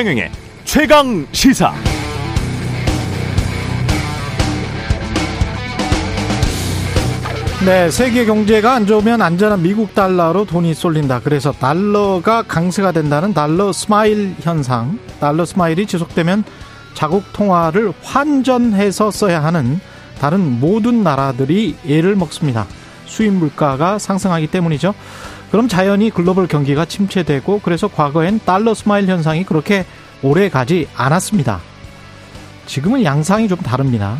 최경영의 최강 시사. 네, 세계 경제가 안 좋으면 안전한 미국 달러로 돈이 쏠린다. 그래서 달러가 강세가 된다는 달러 스마일 현상. 달러 스마일이 지속되면 자국 통화를 환전해서 써야 하는 다른 모든 나라들이 애를 먹습니다. 수입 물가가 상승하기 때문이죠. 그럼 자연히 글로벌 경기가 침체되고 그래서 과거엔 달러 스마일 현상이 그렇게 오래 가지 않았습니다. 지금은 양상이 좀 다릅니다.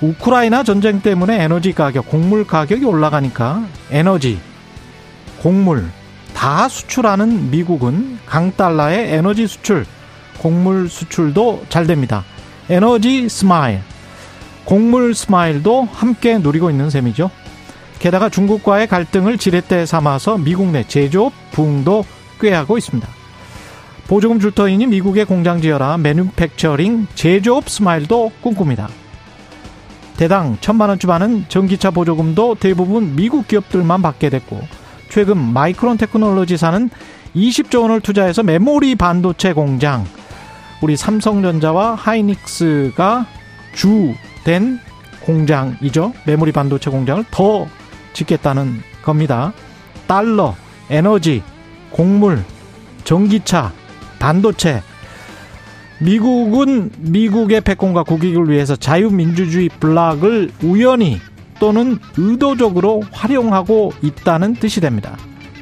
우크라이나 전쟁 때문에 에너지 가격, 곡물 가격이 올라가니까 에너지, 곡물 다 수출하는 미국은 강달러의 에너지 수출, 곡물 수출도 잘 됩니다. 에너지 스마일, 곡물 스마일도 함께 누리고 있는 셈이죠. 게다가 중국과의 갈등을 지렛대 삼아서 미국 내 제조업 부흥도 꾀하고 있습니다. 보조금 줄 터이니 미국에 공장 지어라 manufacturing 제조업 스마일도 꿈꿉니다. 대당 천만 원쯤 하는 전기차 보조금도 대부분 미국 기업들만 받게 됐고 최근 마이크론 테크놀로지사는 20조 원을 투자해서 메모리 반도체 공장 우리 삼성전자와 하이닉스가 주된 공장이죠. 메모리 반도체 공장을 더 짓겠다는 겁니다. 달러, 에너지, 곡물, 전기차, 반도체 미국은 미국의 패권과 국익을 위해서 자유민주주의 블록을 우연히 또는 의도적으로 활용하고 있다는 뜻이 됩니다.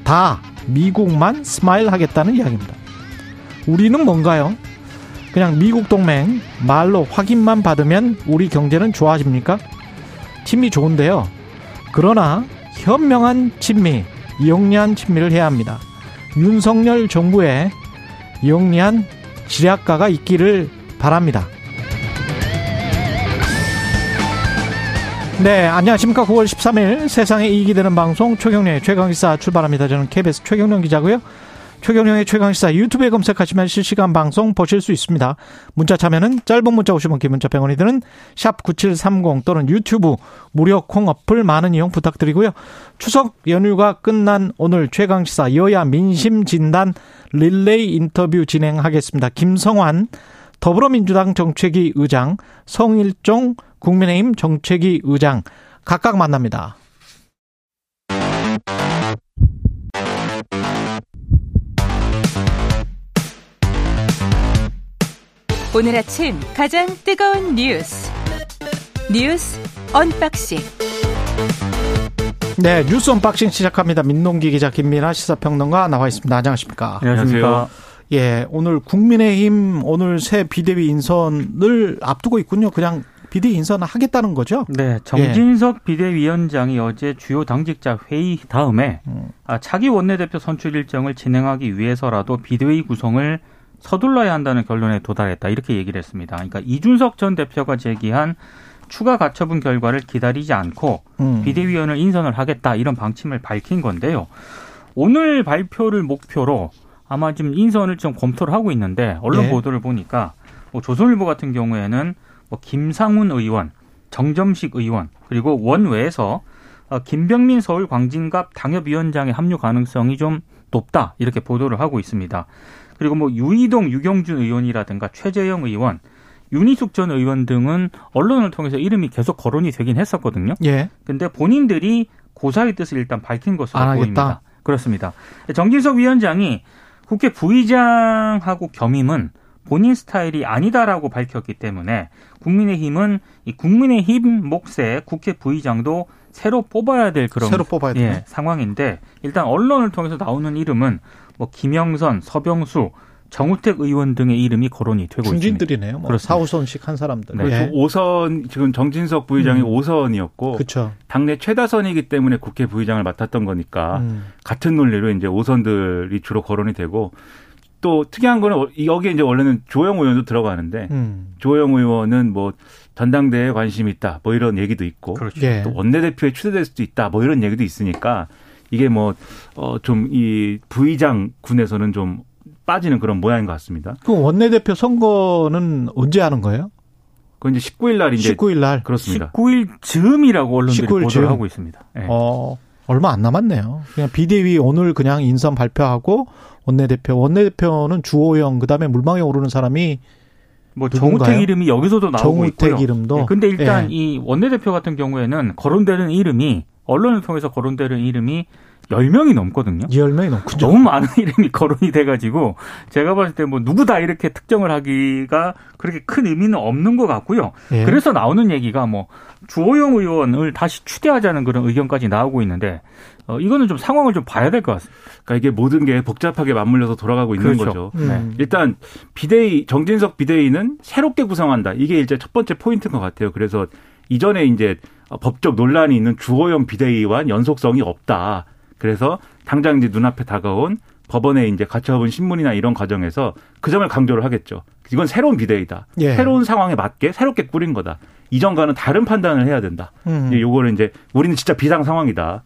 다 미국만 스마일 하겠다는 이야기입니다. 우리는 뭔가요? 그냥 미국 동맹 말로 확인만 받으면 우리 경제는 좋아집니까? 친미 좋은데요. 그러나 현명한 친미, 영리한 친미를 해야 합니다. 윤석열 정부의 영리한 지략가가 있기를 바랍니다. 네, 안녕하십니까. 9월 13일 세상에 이익이 되는 방송 최경련의 최강시사 출발합니다. 저는 KBS 최경련 기자고요. 최경련의 최강시사 유튜브에 검색하시면 실시간 방송 보실 수 있습니다. 문자 참여는 짧은 문자 오시면 기문자 병원이 드는 샵9730 또는 유튜브 무료 콩 어플 많은 이용 부탁드리고요. 추석 연휴가 끝난 오늘 최강시사 여야 민심 진단 릴레이 인터뷰 진행하겠습니다. 김성환 더불어민주당 정책위 의장, 성일종 국민의힘 정책위 의장 각각 만납니다. 오늘 아침 가장 뜨거운 뉴스 뉴스 언박싱 네 뉴스 언박싱 시작합니다. 민동기 기자 김민아 시사평론가 나와 있습니다. 안녕하십니까? 안녕하세요. 예 오늘 국민의힘 오늘 새 비대위 인선을 앞두고 있군요. 그냥 비대위 인선 하겠다는 거죠? 네, 정진석 예. 비대위원장이 어제 주요 당직자 회의 다음에 음. 차기 원내대표 선출 일정을 진행하기 위해서라도 비대위 구성을 서둘러야 한다는 결론에 도달했다 이렇게 얘기를 했습니다. 그러니까 이준석 전 대표가 제기한 추가 가처분 결과를 기다리지 않고 음. 비대위원을 인선을 하겠다 이런 방침을 밝힌 건데요. 오늘 발표를 목표로 아마 지금 인선을 좀 검토를 하고 있는데 언론 네. 보도를 보니까 뭐 조선일보 같은 경우에는 뭐 김상훈 의원, 정점식 의원 그리고 원외에서 어, 김병민 서울 광진갑 당협위원장의 합류 가능성이 좀 높다 이렇게 보도를 하고 있습니다. 그리고 뭐 유이동 유경준 의원이라든가 최재형 의원, 윤희숙 전 의원 등은 언론을 통해서 이름이 계속 거론이 되긴 했었거든요. 예. 근데 본인들이 고사의 뜻을 일단 밝힌 것으로 보입니다. 그렇습니다. 정진석 위원장이 국회 부의장하고 겸임은 본인 스타일이 아니다라고 밝혔기 때문에 국민의힘은 이 국민의힘 몫의 국회 부의장도 새로 뽑아야 될 그런 새로 뽑아야 예, 상황인데 일단 언론을 통해서 나오는 이름은 뭐 김영선, 서병수, 정우택 의원 등의 이름이 거론이 되고 중진들이네요. 뭐 그렇습니다. 4, 5선씩 한 사람들. 네. 네. 5선 지금 정진석 부의장이 음. 5선이었고 그쵸. 당내 최다선이기 때문에 국회 부의장을 맡았던 거니까 음. 같은 논리로 이제 5선들이 주로 거론이 되고 또 특이한 거는 여기에 이제 원래는 조영 의원도 들어가는데 음. 조영 의원은 뭐 전당대회에 관심이 있다 뭐 이런 얘기도 있고 그렇죠. 예. 또 원내대표에 추대될 수도 있다 뭐 이런 얘기도 있으니까 이게 뭐 어 좀 이 부의장 군에서는 좀 빠지는 그런 모양인 것 같습니다. 그 원내대표 선거는 언제 하는 거예요? 그 이제 19일 날 이제 19일 날 그렇습니다. 19일 즈음이라고 언론들이 19일 보도를 즈음. 하고 있습니다. 네. 어. 얼마 안 남았네요. 그냥 비대위 오늘 그냥 인선 발표하고 원내대표, 원내대표는 주호영, 그 다음에 물망에 오르는 사람이 뭐 정우택 이름이 여기서도 나오고 정우택 있고요. 이름도. 네, 근데 일단 예. 이 원내대표 같은 경우에는 거론되는 이름이 언론을 통해서 거론되는 이름이 10명이 넘거든요. 10명이 넘군요. 너무 많은 이름이 거론이 돼가지고 제가 봤을 때 뭐 누구다 이렇게 특정을 하기가 그렇게 큰 의미는 없는 것 같고요. 예. 그래서 나오는 얘기가 뭐 주호영 의원을 다시 추대하자는 그런 의견까지 나오고 있는데 어, 이거는 좀 상황을 좀 봐야 될 것 같습니다. 그러니까 이게 모든 게 복잡하게 맞물려서 돌아가고 있는 그렇죠. 거죠. 음. 일단 비대위 정진석 비대위는 새롭게 구성한다. 이게 이제 첫 번째 포인트인 것 같아요. 그래서 이전에 이제 법적 논란이 있는 주호영 비대위와 연속성이 없다. 그래서 당장 이제 눈앞에 다가온 법원에 이제 가처분 신문이나 이런 과정에서 그 점을 강조를 하겠죠. 이건 새로운 비대위다. 예. 새로운 상황에 맞게 새롭게 꾸린 거다. 이전과는 다른 판단을 해야 된다. 음. 요거를 이제 우리는 진짜 비상 상황이다.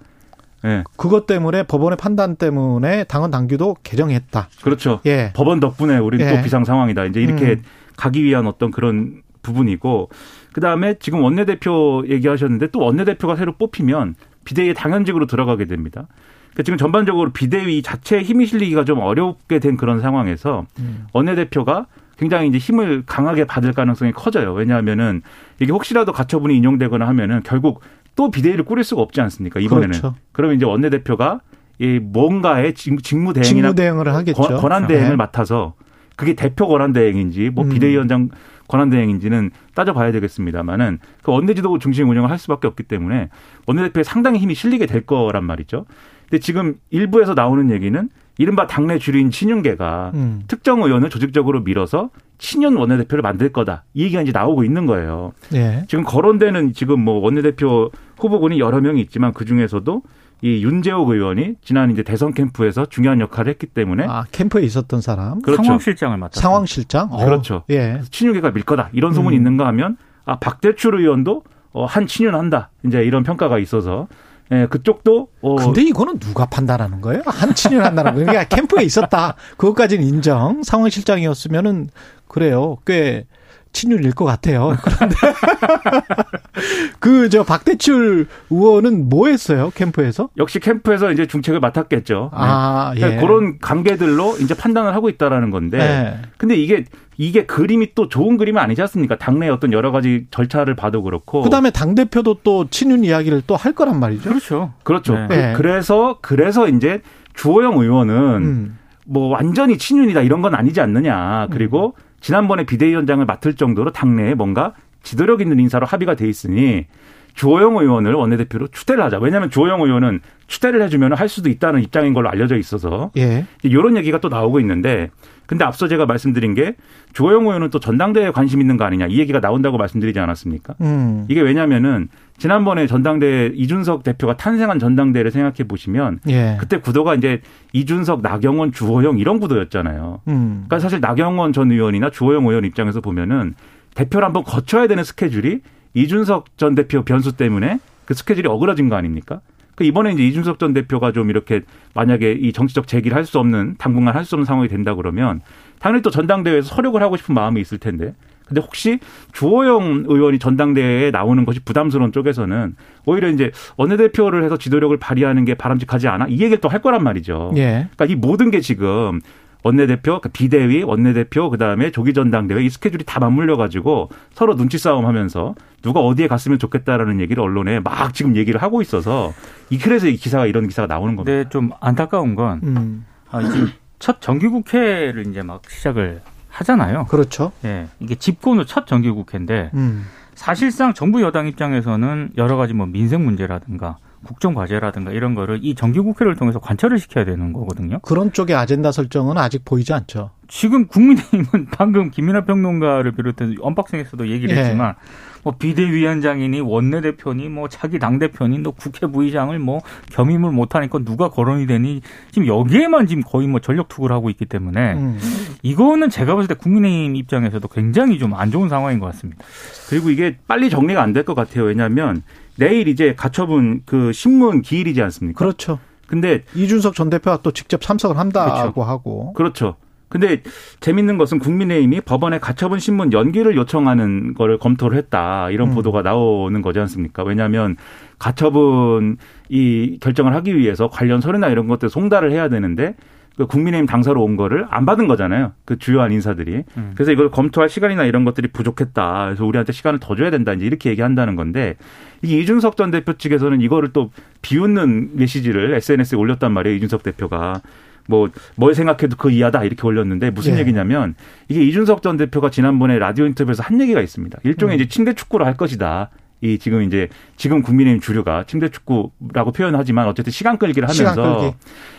예. 그것 때문에 법원의 판단 때문에 당헌 당규도 개정했다. 그렇죠. 예. 법원 덕분에 우리는 예. 또 비상 상황이다. 이제 이렇게 음. 가기 위한 어떤 그런 부분이고 그다음에 지금 원내대표 얘기하셨는데 또 원내대표가 새로 뽑히면 비대위에 당연직으로 들어가게 됩니다. 그러니까 지금 전반적으로 비대위 자체에 힘이 실리기가 좀 어렵게 된 그런 상황에서 음. 원내대표가 굉장히 이제 힘을 강하게 받을 가능성이 커져요. 왜냐하면은 이게 혹시라도 가처분이 인용되거나 하면은 결국 또 비대위를 꾸릴 수가 없지 않습니까? 이번에는. 그렇죠. 그러면 이제 원내대표가 이 뭔가의 직무 대행이나 직무 대행을 하겠죠. 권한 대행을 네. 맡아서 그게 대표 권한 대행인지 뭐 음. 비대위원장 권한 대행인지는 따져봐야 되겠습니다만은 그 원내 지도 중심 운영을 할 수밖에 없기 때문에 원내 대표에 상당히 힘이 실리게 될 거란 말이죠. 근데 지금 일부에서 나오는 얘기는 이른바 당내 주류인 친윤계가 음. 특정 의원을 조직적으로 밀어서 친윤 원내대표를 만들 거다. 이 얘기가 이제 나오고 있는 거예요. 예. 지금 거론되는 지금 뭐 원내대표 후보군이 여러 명이 있지만 그 중에서도 이 윤재옥 의원이 지난 이제 대선 캠프에서 중요한 역할을 했기 때문에 아 캠프에 있었던 사람 그렇죠. 상황실장을 맡았 상황실장 어. 그렇죠. 예. 친윤계가 밀 거다 이런 소문이 음. 있는가 하면 아 박대출 의원도 어, 한 친윤한다 이제 이런 평가가 있어서 예, 그쪽도. 어. 근데 이거는 누가 판단하는 거예요? 한친을 한다는 거예요. 그러니까 캠프에 있었다. 그것까지는 인정. 상황실장이었으면은 그래요. 꽤 친윤일 것 같아요. 그런데 그 저 박대출 의원은 뭐 했어요 캠프에서? 역시 캠프에서 이제 중책을 맡았겠죠. 아, 네. 예. 그러니까 그런 관계들로 이제 판단을 하고 있다라는 건데. 네. 근데 이게 이게 그림이 또 좋은 그림은 아니지 않습니까? 당내 어떤 여러 가지 절차를 봐도 그렇고. 그다음에 당 대표도 또 친윤 이야기를 또 할 거란 말이죠. 그렇죠. 그렇죠. 네. 네. 그래서 그래서 이제 주호영 의원은 음. 뭐 완전히 친윤이다 이런 건 아니지 않느냐. 그리고 음. 지난번에 비대위원장을 맡을 정도로 당내에 뭔가 지도력 있는 인사로 합의가 돼 있으니 주호영 의원을 원내대표로 추대를 하자. 왜냐하면 주호영 의원은 추대를 해주면 할 수도 있다는 입장인 걸로 알려져 있어서 예. 이런 얘기가 또 나오고 있는데 근데 앞서 제가 말씀드린 게 주호영 의원은 또 전당대회에 관심 있는 거 아니냐 이 얘기가 나온다고 말씀드리지 않았습니까? 음. 이게 왜냐면은 지난번에 전당대회 이준석 대표가 탄생한 전당대회를 생각해 보시면 예. 그때 구도가 이제 이준석, 나경원, 주호영 이런 구도였잖아요. 음. 그러니까 사실 나경원 전 의원이나 주호영 의원 입장에서 보면은 대표를 한번 거쳐야 되는 스케줄이 이준석 전 대표 변수 때문에 그 스케줄이 어그러진 거 아닙니까? 그 이번에 이제 이준석 전 대표가 좀 이렇게 만약에 이 정치적 제기를 할 수 없는 당분간 할 수 없는 상황이 된다 그러면 당연히 또 전당대회에서 서력을 하고 싶은 마음이 있을 텐데 근데 혹시 주호영 의원이 전당대회에 나오는 것이 부담스러운 쪽에서는 오히려 이제 원내대표를 해서 지도력을 발휘하는 게 바람직하지 않아? 이 얘기를 또 할 거란 말이죠. 예. 그러니까 이 모든 게 지금 원내대표, 그러니까 비대위, 원내대표, 그 다음에 조기 전당대회 이 스케줄이 다 맞물려 가지고 서로 눈치 싸움 하면서 누가 어디에 갔으면 좋겠다라는 얘기를 언론에 막 지금 얘기를 하고 있어서 이 그래서 이 기사가 이런 기사가 나오는 겁니다. 네, 좀 안타까운 건 음. 아, 지금 첫 정기국회를 이제 막 시작을 하잖아요. 그렇죠. 예, 이게 집권 후 첫 정기국회인데 음. 사실상 정부 여당 입장에서는 여러 가지 뭐 민생 문제라든가 국정 과제라든가 이런 거를 이 정기국회를 통해서 관철을 시켜야 되는 거거든요. 그런 쪽의 아젠다 설정은 아직 보이지 않죠. 지금 국민의힘은 방금 김민하 평론가를 비롯해서 언박싱에서도 얘기를 예. 했지만 뭐 비대위원장이니 원내대표니 뭐 차기 당대표니 너 국회 부의장을 뭐 겸임을 못하니까 누가 거론이 되니 지금 여기에만 지금 거의 뭐 전력 투구를 하고 있기 때문에 음. 이거는 제가 봤을 때 국민의힘 입장에서도 굉장히 좀 안 좋은 상황인 것 같습니다. 그리고 이게 빨리 정리가 안 될 것 같아요. 왜냐하면 내일 이제 가처분 그 신문 기일이지 않습니까? 그렇죠. 근데 이준석 전 대표가 또 직접 참석을 한다고 그렇죠. 하고. 그렇죠. 근데 재밌는 것은 국민의힘이 법원에 가처분 신문 연기를 요청하는 거를 검토를 했다. 이런 음. 보도가 나오는 거지 않습니까? 왜냐하면 가처분 이 결정을 하기 위해서 관련 서류나 이런 것들 송달을 해야 되는데 그 국민의힘 당사로 온 거를 안 받은 거잖아요. 그 주요한 인사들이. 음. 그래서 이걸 검토할 시간이나 이런 것들이 부족했다. 그래서 우리한테 시간을 더 줘야 된다. 이제 이렇게 얘기한다는 건데 이게 이준석 전 대표 측에서는 이거를 또 비웃는 메시지를 SNS에 올렸단 말이에요. 이준석 대표가. 뭐, 뭘 생각해도 그 이하다 이렇게 올렸는데 무슨 예. 얘기냐면 이게 이준석 전 대표가 지난번에 라디오 인터뷰에서 한 얘기가 있습니다. 일종의 음. 이제 침대 축구를 할 것이다. 이 지금 이제 지금 국민의힘 주류가 침대 축구라고 표현하지만 어쨌든 시간 끌기를 하면서 시간 끌기.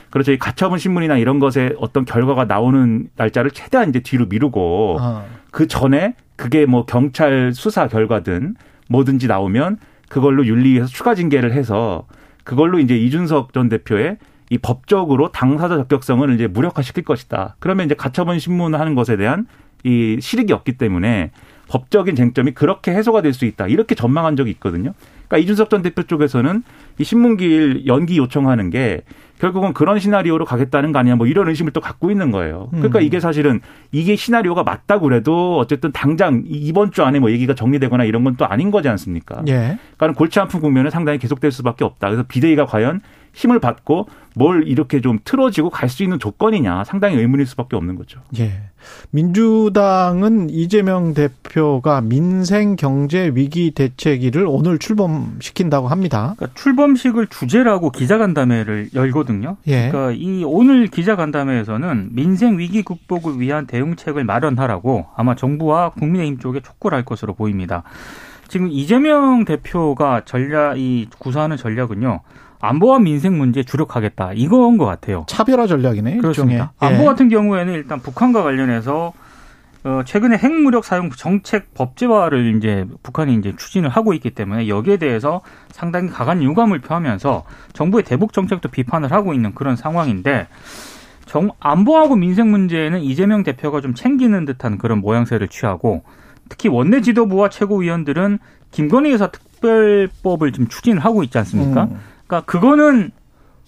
그렇죠. 이 가처분 신문이나 이런 것에 어떤 결과가 나오는 날짜를 최대한 이제 뒤로 미루고 어. 그 전에 그게 뭐 경찰 수사 결과든 뭐든지 나오면 그걸로 윤리위에서 추가 징계를 해서 그걸로 이제 이준석 전 대표의 이 법적으로 당사자 적격성을 이제 무력화시킬 것이다. 그러면 이제 가처분 신문하는 것에 대한 이 실익이 없기 때문에 법적인 쟁점이 그렇게 해소가 될 수 있다. 이렇게 전망한 적이 있거든요. 그러니까 이준석 전 대표 쪽에서는 이 신문기일 연기 요청하는 게 결국은 그런 시나리오로 가겠다는 거 아니냐 뭐 이런 의심을 또 갖고 있는 거예요. 그러니까 음. 이게 사실은 이게 시나리오가 맞다고 그래도 어쨌든 당장 이번 주 안에 뭐 얘기가 정리되거나 이런 건 또 아닌 거지 않습니까? 예. 그러니까 골치 아픈 국면은 상당히 계속될 수밖에 없다. 그래서 비대위가 과연 힘을 받고 뭘 이렇게 좀 틀어지고 갈 수 있는 조건이냐 상당히 의문일 수밖에 없는 거죠. 예. 민주당은 이재명 대표가 민생 경제 위기 대책위를 오늘 출범시킨다고 합니다. 그러니까 출범식을 주제라고 기자간담회를 열거든요. 예. 그러니까 이 오늘 기자간담회에서는 민생 위기 극복을 위한 대응책을 마련하라고 아마 정부와 국민의힘 쪽에 촉구를 할 것으로 보입니다. 지금 이재명 대표가 전략 이 구사하는 전략은요. 안보와 민생 문제에 주력하겠다. 이건 것 같아요. 차별화 전략이네. 그렇습니다. 예. 안보 같은 경우에는 일단 북한과 관련해서 어 최근에 핵무력 사용 정책 법제화를 이제 북한이 이제 추진을 하고 있기 때문에 여기에 대해서 상당히 강한 유감을 표하면서 정부의 대북 정책도 비판을 하고 있는 그런 상황인데 정 안보하고 민생 문제에는 이재명 대표가 좀 챙기는 듯한 그런 모양새를 취하고 특히 원내 지도부와 최고위원들은 김건희 여사 특별법을 지금 추진을 하고 있지 않습니까? 음. 그러니까 그거는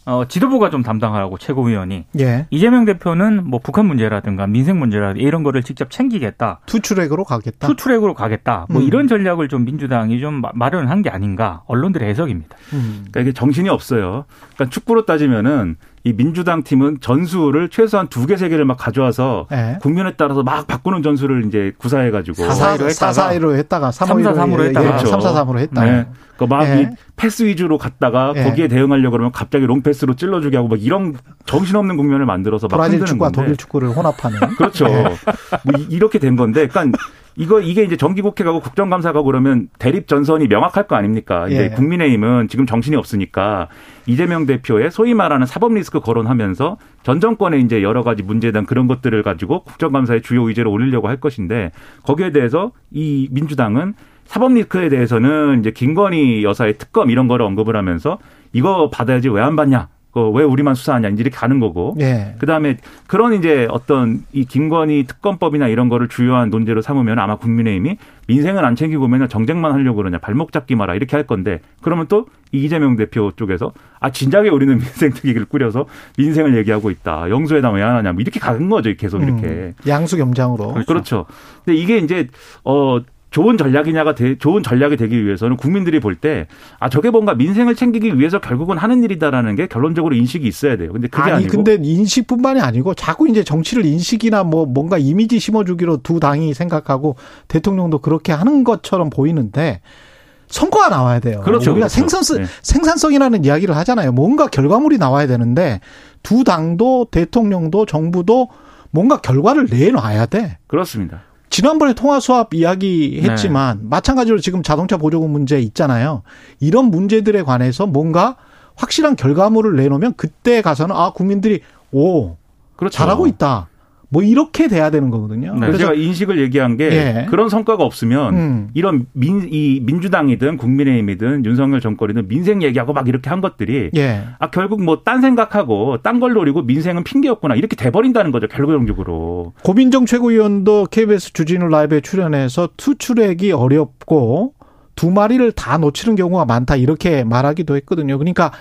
어, 지도부가 좀 담당하라고 최고위원이. 예. 이재명 대표는 뭐 북한 문제라든가 민생 문제라든가 이런 거를 직접 챙기겠다. 투트랙으로 가겠다. 투트랙으로 가겠다. 뭐 음. 이런 전략을 좀 민주당이 좀 마련한 게 아닌가 언론들의 해석입니다. 음. 그러니까 이게 정신이 없어요. 그러니까 축구로 따지면은 이 민주당 팀은 전술을 최소한 두 개, 세 개를 막 가져와서 네. 국면에 따라서 막 바꾸는 전술을 이제 구사해 가지고 4-4-2로 했다가 4-4-2로 했다가 3-4-3으로 했다가 3-4-3으로 했다가 네. 그막 네. 패스 위주로 갔다가 네. 거기에 대응하려고 그러면 갑자기 롱패스로 찔러주게 하고 막 이런 정신없는 국면을 만들어서 막 브라질 축구와 독일 축구를 혼합하는 그렇죠. 네. 뭐 이렇게 된 건데, 그러니까 이거 이게 이제 정기국회 가고 국정감사 가고 그러면 대립 전선이 명확할 거 아닙니까? 이제 예. 국민의힘은 지금 정신이 없으니까 이재명 대표의 소위 말하는 사법 리스크 거론하면서 전 정권의 이제 여러 가지 문제에 대한 그런 것들을 가지고 국정감사의 주요 의제로 올리려고 할 것인데 거기에 대해서 이 민주당은 사법 리스크에 대해서는 이제 김건희 여사의 특검 이런 거를 언급을 하면서 이거 받아야지 왜 안 받냐? 그왜 우리만 수사하냐? 이제 이렇게 가는 거고. 예. 그다음에 그런 이제 어떤 이 김건희 특검법이나 이런 거를 주요한 논제로 삼으면 아마 국민의힘이 민생을 안 챙기고 맨날 정쟁만 하려고 그러냐. 발목 잡기 마라. 이렇게 할 건데 그러면 또 이재명 대표 쪽에서 아 진작에 우리는 민생 특위를 꾸려서 민생을 얘기하고 있다. 영수회담 왜 안 하냐. 뭐 이렇게 가는 거죠. 계속 이렇게. 음, 양수 겸장으로. 그렇죠. 그렇죠. 근데 이게 이제 어 좋은 전략이냐가 되, 좋은 전략이 되기 위해서는 국민들이 볼 때 아 저게 뭔가 민생을 챙기기 위해서 결국은 하는 일이다라는 게 결론적으로 인식이 있어야 돼요. 근데 그게 아니 아니고 근데 인식뿐만이 아니고 자꾸 이제 정치를 인식이나 뭐 뭔가 이미지 심어주기로 두 당이 생각하고 대통령도 그렇게 하는 것처럼 보이는데 성과가 나와야 돼요. 그렇죠. 우리가 그렇죠. 생산성, 네. 생산성이라는 이야기를 하잖아요. 뭔가 결과물이 나와야 되는데 두 당도 대통령도 정부도 뭔가 결과를 내놔야 돼. 그렇습니다. 지난번에 통화 수합 이야기 했지만 네. 마찬가지로 지금 자동차 보조금 문제 있잖아요. 이런 문제들에 관해서 뭔가 확실한 결과물을 내놓으면 그때 가서는 아 국민들이 오 그렇죠. 잘하고 있다. 뭐 이렇게 돼야 되는 거거든요. 네. 그래서 제가 인식을 얘기한 게 예. 그런 성과가 없으면 음. 이런 민, 이 민주당이든 국민의힘이든 윤석열 정권이든 민생 얘기하고 막 이렇게 한 것들이 예. 아 결국 뭐 딴 생각하고 딴 걸 노리고 민생은 핑계였구나 이렇게 돼버린다는 거죠 결과적으로. 고민정 최고위원도 KBS 주진우 라이브에 출연해서 투출액이 어렵고 두 마리를 다 놓치는 경우가 많다 이렇게 말하기도 했거든요. 그러니까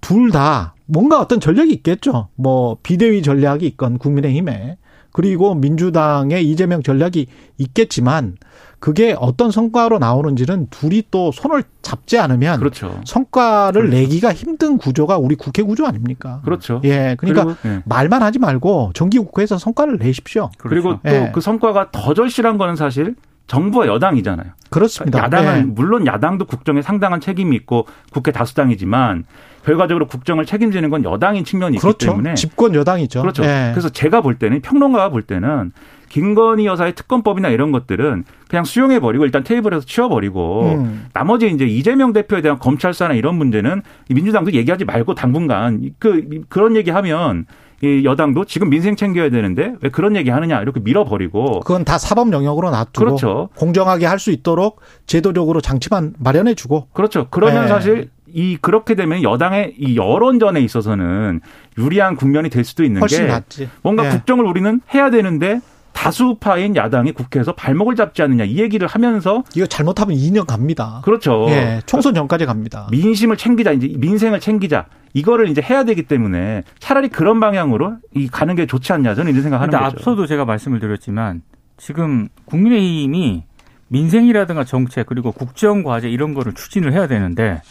둘 다 뭔가 어떤 전략이 있겠죠. 뭐 비대위 전략이 있건 국민의힘에 그리고 민주당의 이재명 전략이 있겠지만 그게 어떤 성과로 나오는지는 둘이 또 손을 잡지 않으면 그렇죠. 성과를 그렇죠. 내기가 힘든 구조가 우리 국회 구조 아닙니까? 그렇죠. 예, 그러니까 그리고, 예. 말만 하지 말고 정기 국회에서 성과를 내십시오. 그리고 그렇죠. 또그 예. 성과가 더 절실한 거는 사실 정부와 여당이잖아요. 그렇습니다. 야당은 예. 물론 야당도 국정에 상당한 책임이 있고 국회 다수당이지만 결과적으로 국정을 책임지는 건 여당인 측면이 그렇죠. 있기 때문에 집권 여당이죠. 그렇죠. 예. 그래서 제가 볼 때는 평론가가 볼 때는 김건희 여사의 특검법이나 이런 것들은 그냥 수용해 버리고 일단 테이블에서 치워 버리고 음. 나머지 이제 이재명 대표에 대한 검찰 사나 이런 문제는 민주당도 얘기하지 말고 당분간 그 그런 얘기하면 이 여당도 지금 민생 챙겨야 되는데 왜 그런 얘기 하느냐 이렇게 밀어버리고 그건 다 사법 영역으로 놔두고 그렇죠. 공정하게 할 수 있도록 제도적으로 장치만 마련해 주고 그렇죠. 그러면 네. 사실 이 그렇게 되면 여당의 이 여론전에 있어서는 유리한 국면이 될 수도 있는 게 낫지. 뭔가 네. 국정을 우리는 해야 되는데 다수파인 야당이 국회에서 발목을 잡지 않느냐 이 얘기를 하면서 이거 잘못하면 2년 갑니다. 그렇죠. 예, 총선 전까지 갑니다. 민심을 챙기자 이제 민생을 챙기자 이거를 이제 해야 되기 때문에 차라리 그런 방향으로 이 가는 게 좋지 않냐 저는 이런 생각하는 거죠. 앞서도 제가 말씀을 드렸지만 지금 국민의힘이 민생이라든가 정책 그리고 국정 과제 이런 거를 추진을 해야 되는데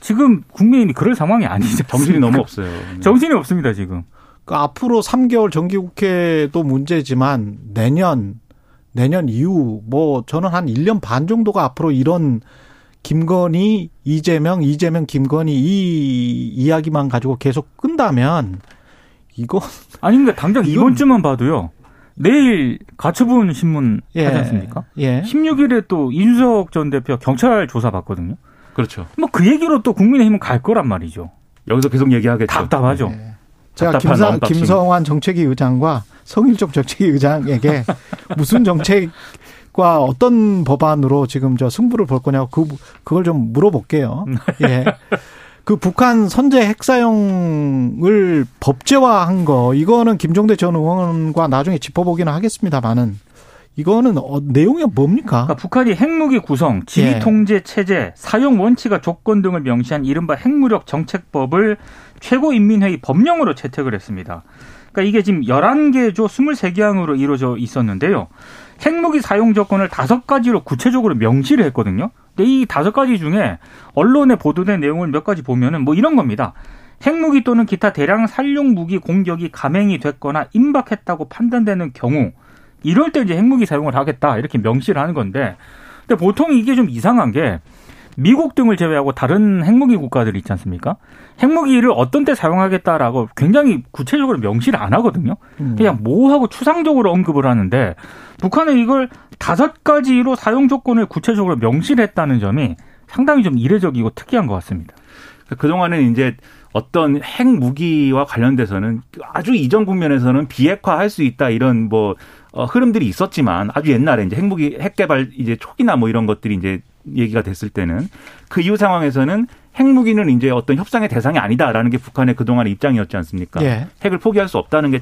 지금 국민의힘이 그럴 상황이 아니죠. 정신이 너무 없어요. 정신이 없습니다 지금. 그 앞으로 3개월 정기국회도 문제지만 내년 내년 이후 뭐 저는 한 1년 반 정도가 앞으로 이런 김건희, 이재명, 이재명, 김건희 이 이야기만 가지고 계속 끈다면 이거 아니 근데 당장 이번 주만 봐도요. 내일 가처분 신문 예, 하지 않습니까? 예. 16일에 또 이준석 전 대표 경찰 조사 받거든요. 그렇죠. 뭐 그 얘기로 또 국민의힘은 갈 거란 말이죠. 여기서 계속 얘기하겠죠. 답답하죠. 예. 제가 김상, 김성환 정책위 의장과 성일종 정책위 의장에게 무슨 정책과 어떤 법안으로 지금 저 승부를 볼 거냐고 그, 그걸 좀 물어볼게요. 예. 그 북한 선제 핵사용을 법제화한 거 이거는 김종대 전 의원과 나중에 짚어보기는 하겠습니다만은 이거는 어, 내용이 뭡니까? 그러니까 북한이 핵무기 구성, 지휘 예. 통제 체제, 사용 원칙과 조건 등을 명시한 이른바 핵무력 정책법을 최고인민회의 법령으로 채택을 했습니다. 그러니까 이게 지금 11개 조 23개항으로 이루어져 있었는데요. 핵무기 사용 조건을 다섯 가지로 구체적으로 명시를 했거든요. 근데 이 다섯 가지 중에 언론에 보도된 내용을 몇 가지 보면은 뭐 이런 겁니다. 핵무기 또는 기타 대량 살용 무기 공격이 감행이 됐거나 임박했다고 판단되는 경우 이럴 때 이제 핵무기 사용을 하겠다 이렇게 명시를 하는 건데 근데 보통 이게 좀 이상한 게 미국 등을 제외하고 다른 핵무기 국가들이 있지 않습니까? 핵무기를 어떤 때 사용하겠다라고 굉장히 구체적으로 명시를 안 하거든요. 음. 그냥 모호하고 추상적으로 언급을 하는데 북한은 이걸 다섯 가지로 사용 조건을 구체적으로 명시를 했다는 점이 상당히 좀 이례적이고 특이한 것 같습니다. 그동안은 이제 어떤 핵무기와 관련돼서는 아주 이전 국면에서는 비핵화할 수 있다 이런 뭐 어, 흐름들이 있었지만 아주 옛날에 이제 핵무기 핵 개발 이제 초기나 뭐 이런 것들이 이제 얘기가 됐을 때는 그 이후 상황에서는 핵무기는 이제 어떤 협상의 대상이 아니다라는 게 북한의 그동안의 입장이었지 않습니까? 예. 핵을 포기할 수 없다는 게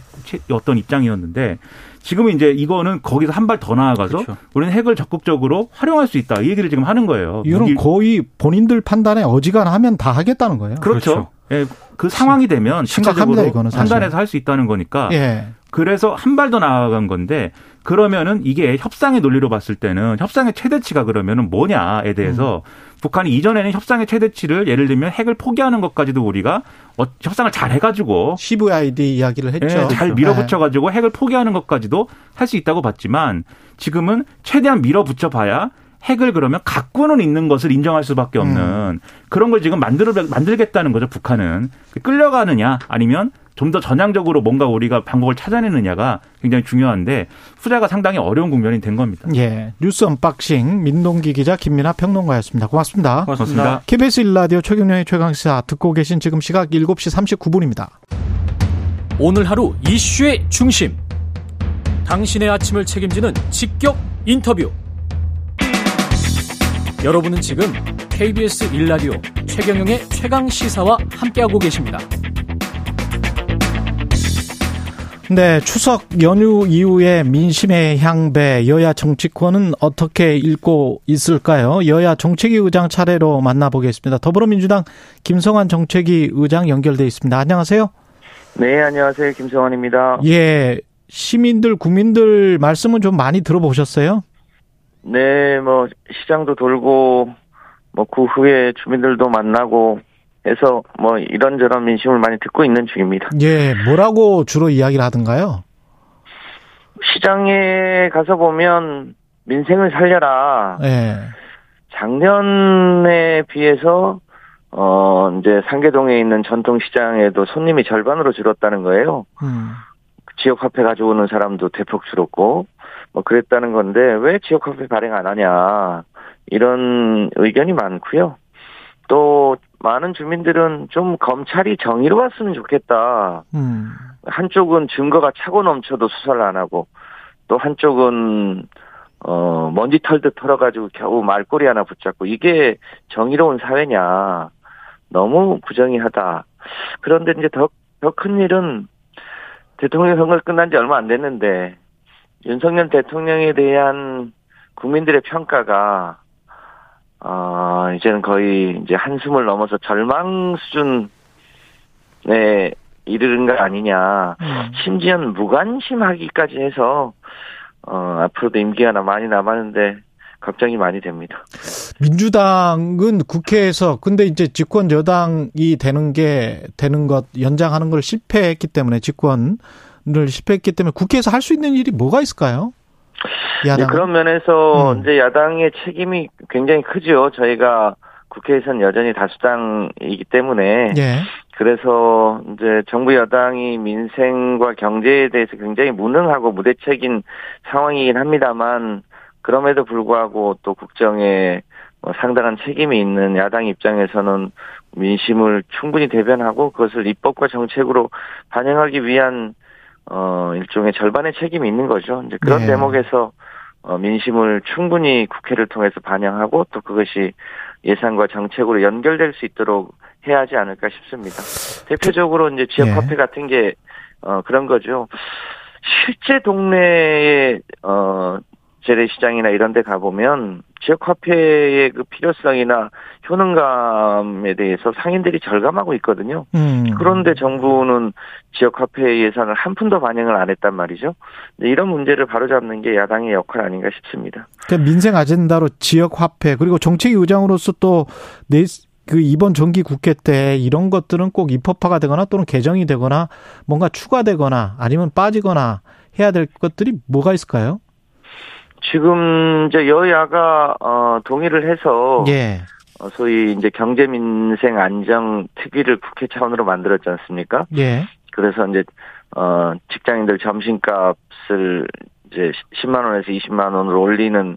어떤 입장이었는데 지금은 이제 이거는 거기서 한 발 더 나아가서 그렇죠. 우리는 핵을 적극적으로 활용할 수 있다. 이 얘기를 지금 하는 거예요. 이건 거의 본인들 판단에 어지간하면 다 하겠다는 거예요. 그렇죠. 그렇죠. 예, 그 상황이 되면 심각합니다. 이거는 판단해서 할 수 있다는 거니까. 예. 그래서 한 발 더 나아간 건데 그러면은 이게 협상의 논리로 봤을 때는 협상의 최대치가 그러면은 뭐냐에 대해서 음. 북한이 이전에는 협상의 최대치를 예를 들면 핵을 포기하는 것까지도 우리가 어, 협상을 잘 해가지고 CVID 이야기를 했죠. 네, 잘 밀어붙여가지고 핵을 포기하는 것까지도 할 수 있다고 봤지만 지금은 최대한 밀어붙여봐야 핵을 그러면 갖고는 있는 것을 인정할 수밖에 없는 음. 그런 걸 지금 만들어 만들겠다는 거죠 북한은 끌려가느냐 아니면 좀 더 전향적으로 뭔가 우리가 방법을 찾아내느냐가 굉장히 중요한데 후자가 상당히 어려운 국면이 된 겁니다. 예. 뉴스 언박싱 민동기 기자 김민아 평론가였습니다. 고맙습니다. 고맙습니다. KBS 일라디오 최경영의 최강시사 듣고 계신 지금 시각 7시 39분입니다. 오늘 하루 이슈의 중심. 당신의 아침을 책임지는 직격 인터뷰. 여러분은 지금 KBS 일라디오 최경영의 최강 시사와 함께하고 계십니다. 네, 추석 연휴 이후에 민심의 향배 여야 정치권은 어떻게 읽고 있을까요? 여야 정책위 의장 차례로 만나보겠습니다. 더불어민주당 김성환 정책위 의장 연결돼 있습니다. 안녕하세요. 네, 안녕하세요. 김성환입니다. 예. 시민들, 국민들 말씀은 좀 많이 들어보셨어요? 네, 뭐 시장도 돌고 뭐 그 후에 주민들도 만나고 해서 뭐 이런저런 민심을 많이 듣고 있는 중입니다. 예, 뭐라고 주로 이야기를 하던가요? 시장에 가서 보면 민생을 살려라. 예. 작년에 비해서 어 이제 상계동에 있는 전통 시장에도 손님이 절반으로 줄었다는 거예요. 음. 지역 화폐 가져오는 사람도 대폭 줄었고 뭐 그랬다는 건데 왜 지역 화폐 발행 안 하냐 이런 의견이 많고요. 또 많은 주민들은 좀 검찰이 정의로웠으면 좋겠다. 음. 한쪽은 증거가 차고 넘쳐도 수사를 안 하고 또 한쪽은 어 먼지 털듯 털어가지고 겨우 말꼬리 하나 붙잡고 이게 정의로운 사회냐 너무 부정의하다. 그런데 이제 더 더 큰 일은 대통령 선거 끝난 지 얼마 안 됐는데 윤석열 대통령에 대한 국민들의 평가가 어, 이제는 거의 이제 한숨을 넘어서 절망 수준에 이르는 거 아니냐. 음. 심지어 무관심하기까지 해서 어, 앞으로도 임기가 많이 남았는데 걱정이 많이 됩니다. 민주당은 국회에서 근데 이제 집권 여당이 되는 게 되는 것 연장하는 걸 실패했기 때문에 집권을 실패했기 때문에 국회에서 할 수 있는 일이 뭐가 있을까요? 야당 그런 면에서 음. 이제 야당의 책임이 굉장히 크죠. 저희가 국회에서는 여전히 다수당이기 때문에 예. 그래서 이제 정부 여당이 민생과 경제에 대해서 굉장히 무능하고 무대책인 상황이긴 합니다만 그럼에도 불구하고 또 국정에 뭐 상당한 책임이 있는 야당 입장에서는 민심을 충분히 대변하고 그것을 입법과 정책으로 반영하기 위한 어 일종의 절반의 책임이 있는 거죠. 이제 그런 네. 대목에서 어 민심을 충분히 국회를 통해서 반영하고 또 그것이 예산과 정책으로 연결될 수 있도록 해야 하지 않을까 싶습니다. 대표적으로 이제 지역 예. 화폐 같은 게 어, 그런 거죠. 실제 동네에 어 재래시장이나 이런 데 가보면 지역 화폐의 그 필요성이나 효능감에 대해서 상인들이 절감하고 있거든요. 음. 그런데 정부는 지역 화폐 예산을 한 푼도 반영을 안 했단 말이죠. 이런 문제를 바로잡는 게 야당의 역할 아닌가 싶습니다. 그러니까 민생 아젠다로 지역 화폐 그리고 정책 의장으로서 또 내 그 이번 정기 국회 때 이런 것들은 꼭 입법화가 되거나 또는 개정이 되거나 뭔가 추가되거나 아니면 빠지거나 해야 될 것들이 뭐가 있을까요? 지금 이제 여야가 어 동의를 해서 예. 어, 소위 이제 경제 민생 안정 특위를 국회 차원으로 만들었지 않습니까? 예. 그래서 이제 어 직장인들 점심값을 이제 10만 원에서 20만 원으로 올리는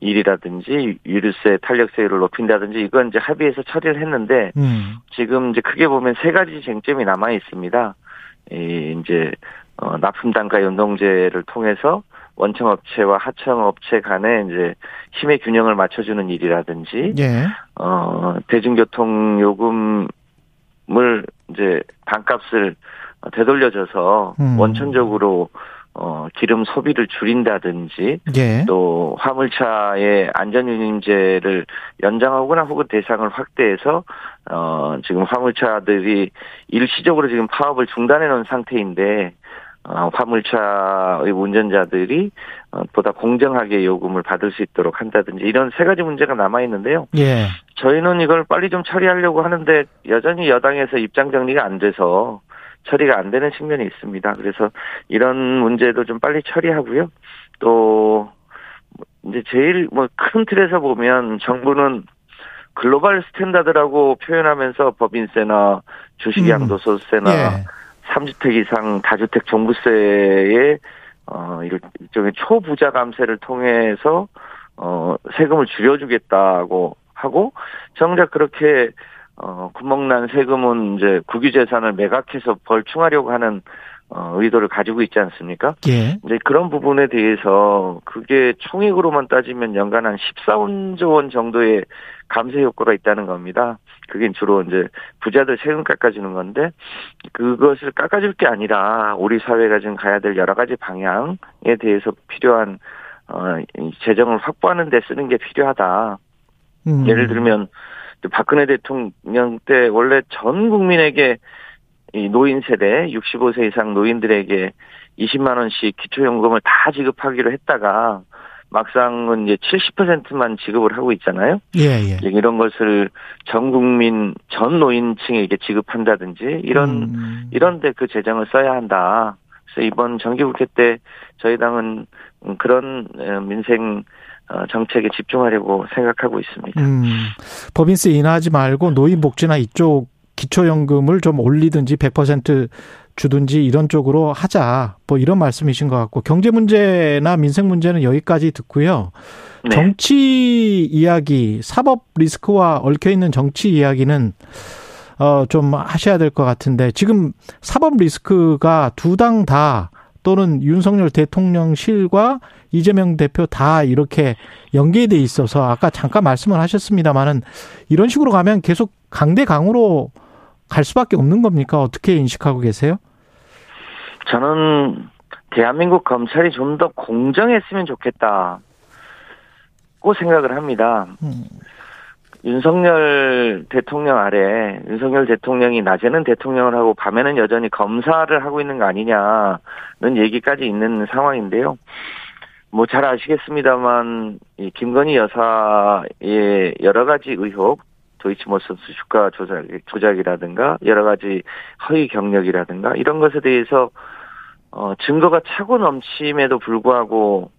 일이라든지 유류세 탄력세율을 높인다든지 이건 이제 합의해서 처리를 했는데 음. 지금 이제 크게 보면 세 가지 쟁점이 남아 있습니다. 이 이제 어 납품 단가 연동제를 통해서 원청업체와 하청업체 간에 이제 힘의 균형을 맞춰주는 일이라든지 예. 어 대중교통 요금을 이제 반값을 되돌려줘서 음. 원천적으로 어 기름 소비를 줄인다든지 예. 또 화물차의 안전유님제를 연장하거나 혹은 대상을 확대해서 어 지금 화물차들이 일시적으로 지금 파업을 중단해 놓은 상태인데 어 화물차의 운전자들이 어, 보다 공정하게 요금을 받을 수 있도록 한다든지 이런 세 가지 문제가 남아 있는데요. 예. 저희는 이걸 빨리 좀 처리하려고 하는데 여전히 여당에서 입장 정리가 안 돼서 처리가 안 되는 측면이 있습니다. 그래서 이런 문제도 좀 빨리 처리하고요. 또 이제 제일 뭐 큰 틀에서 보면 정부는 글로벌 스탠다드라고 표현하면서 법인세나 주식 음. 예. 3주택 이상 다주택 종부세의 어 일종의 초부자 감세를 통해서 어 세금을 줄여주겠다고 하고 정작 그렇게 어 구멍난 세금은 이제 국유재산을 매각해서 벌충하려고 하는 어 의도를 가지고 있지 않습니까? 예. 이제 그런 부분에 대해서 그게 총액으로만 따지면 연간 한 14조 원 정도의 감세 효과가 있다는 겁니다. 그게 주로 이제 부자들 세금 깎아주는 건데 그것을 깎아줄 게 아니라 우리 사회가 지금 가야 될 여러 가지 방향에 대해서 필요한 어, 이 재정을 확보하는 데 쓰는 게 필요하다. 음. 예를 들면 박근혜 대통령 때 원래 전 국민에게 이 노인 세대 65세 이상 노인들에게 20만 원씩 기초연금을 다 지급하기로 했다가 막상은 이제 70%만 지급을 하고 있잖아요. 예, 예. 이런 것을 전 국민 전 노인층에게 지급한다든지 이런 음. 이런데 그 재정을 써야 한다. 그래서 이번 정기국회 때 저희 당은 그런 어, 민생 어, 정책에 집중하려고 생각하고 있습니다. 음, 법인세 인하하지 말고 노인복지나 이쪽 기초연금을 좀 올리든지 100% 주든지 이런 쪽으로 하자. 뭐 이런 말씀이신 것 같고 경제 문제나 민생 문제는 여기까지 듣고요. 네. 정치 이야기, 사법 리스크와 얽혀 있는 정치 이야기는 어좀 하셔야 될 것 같은데 지금 사법 리스크가 두 당 다 또는 윤석열 대통령실과 이재명 대표 다 이렇게 연계돼 있어서 아까 잠깐 말씀을 하셨습니다만은 이런 식으로 가면 계속 강대강으로 갈 수밖에 없는 겁니까? 어떻게 인식하고 계세요? 저는 대한민국 검찰이 좀 더 공정했으면 좋겠다고 생각을 합니다. 음. 윤석열 대통령 아래 윤석열 대통령이 낮에는 대통령을 하고 밤에는 여전히 검사를 하고 있는 거 아니냐는 얘기까지 있는 상황인데요. 뭐 잘 아시겠습니다만 이 김건희 여사의 여러 가지 의혹 도이치모터스 주가 조작, 조작이라든가 여러 가지 허위 경력이라든가 이런 것에 대해서 어, 증거가 차고 넘침에도 불구하고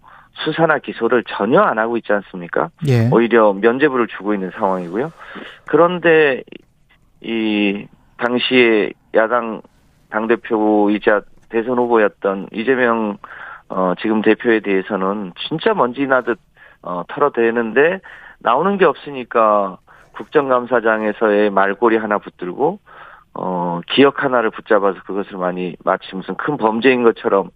수사나 기소를 전혀 안 하고 있지 않습니까? 예. 오히려 면죄부를 주고 있는 상황이고요. 그런데 이 당시에 야당 당대표이자 대선 후보였던 이재명 어, 지금 대표에 대해서는 진짜 먼지 나듯 어, 털어대는데 나오는 게 없으니까 국정감사장에서의 말꼬리 하나 붙들고 어 기억 하나를 붙잡아서 그것을 많이 마치 무슨 큰 범죄인 것처럼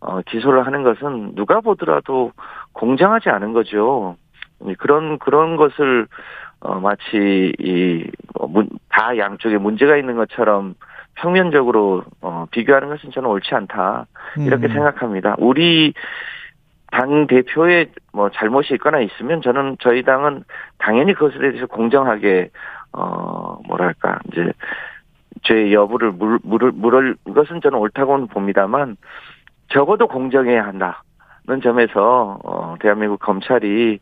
어 기소를 하는 것은 누가 보더라도 공정하지 않은 거죠. 그런 그런 것을 어 마치 이다 뭐 양쪽에 문제가 있는 것처럼 평면적으로 어 비교하는 것은 저는 옳지 않다 이렇게 음. 생각합니다. 우리 당 대표의 뭐 잘못이 있거나 있으면 저는 저희 당은 당연히 그것에 대해서 공정하게 어 뭐랄까 이제 죄 여부를 물, 물을 물을 것은 저는 옳다고는 봅니다만 적어도 공정해야 한다. 는 점에서 어 대한민국 검찰이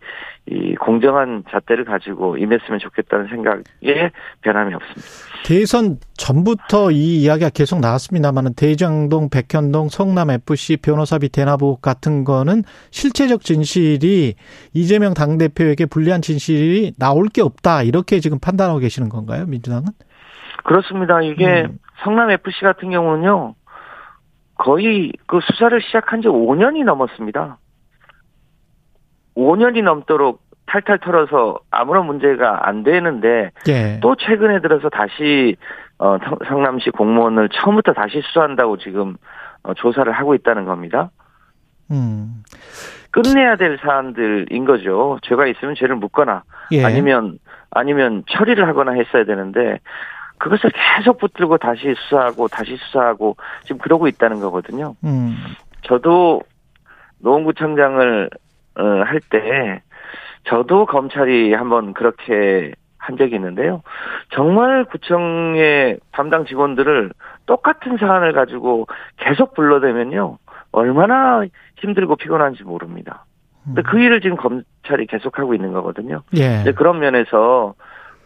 이 공정한 잣대를 가지고 임했으면 좋겠다는 생각에 변함이 없습니다. 대선 전부터 이 이야기가 계속 나왔습니다만은 대장동, 백현동, 성남 FC 변호사비 대납 의 같은 거는 실체적 진실이 이재명 당 대표에게 불리한 진실이 나올 게 없다 이렇게 지금 판단하고 계시는 건가요, 민주당은? 그렇습니다. 이게 음. 성남 FC 같은 경우는요. 거의 그 수사를 시작한 지 5년이 넘었습니다. 5년이 넘도록 탈탈 털어서 아무런 문제가 안 되는데 예. 또 최근에 들어서 다시 어 성남시 공무원을 처음부터 다시 수사한다고 지금 어, 조사를 하고 있다는 겁니다. 음. 끝내야 될 사안들인 거죠. 죄가 있으면 죄를 묻거나 예. 아니면 아니면 처리를 하거나 했어야 되는데 그것을 계속 붙들고 다시 수사하고 다시 수사하고 지금 그러고 있다는 거거든요. 음. 저도 노원구청장을 어, 할때 저도 검찰이 한번 그렇게 한 적이 있는데요. 정말 구청의 담당 직원들을 똑같은 사안을 가지고 계속 불러대면요. 얼마나 힘들고 피곤한지 모릅니다. 근데 그 일을 지금 검찰이 계속하고 있는 거거든요. 예. 그런 면에서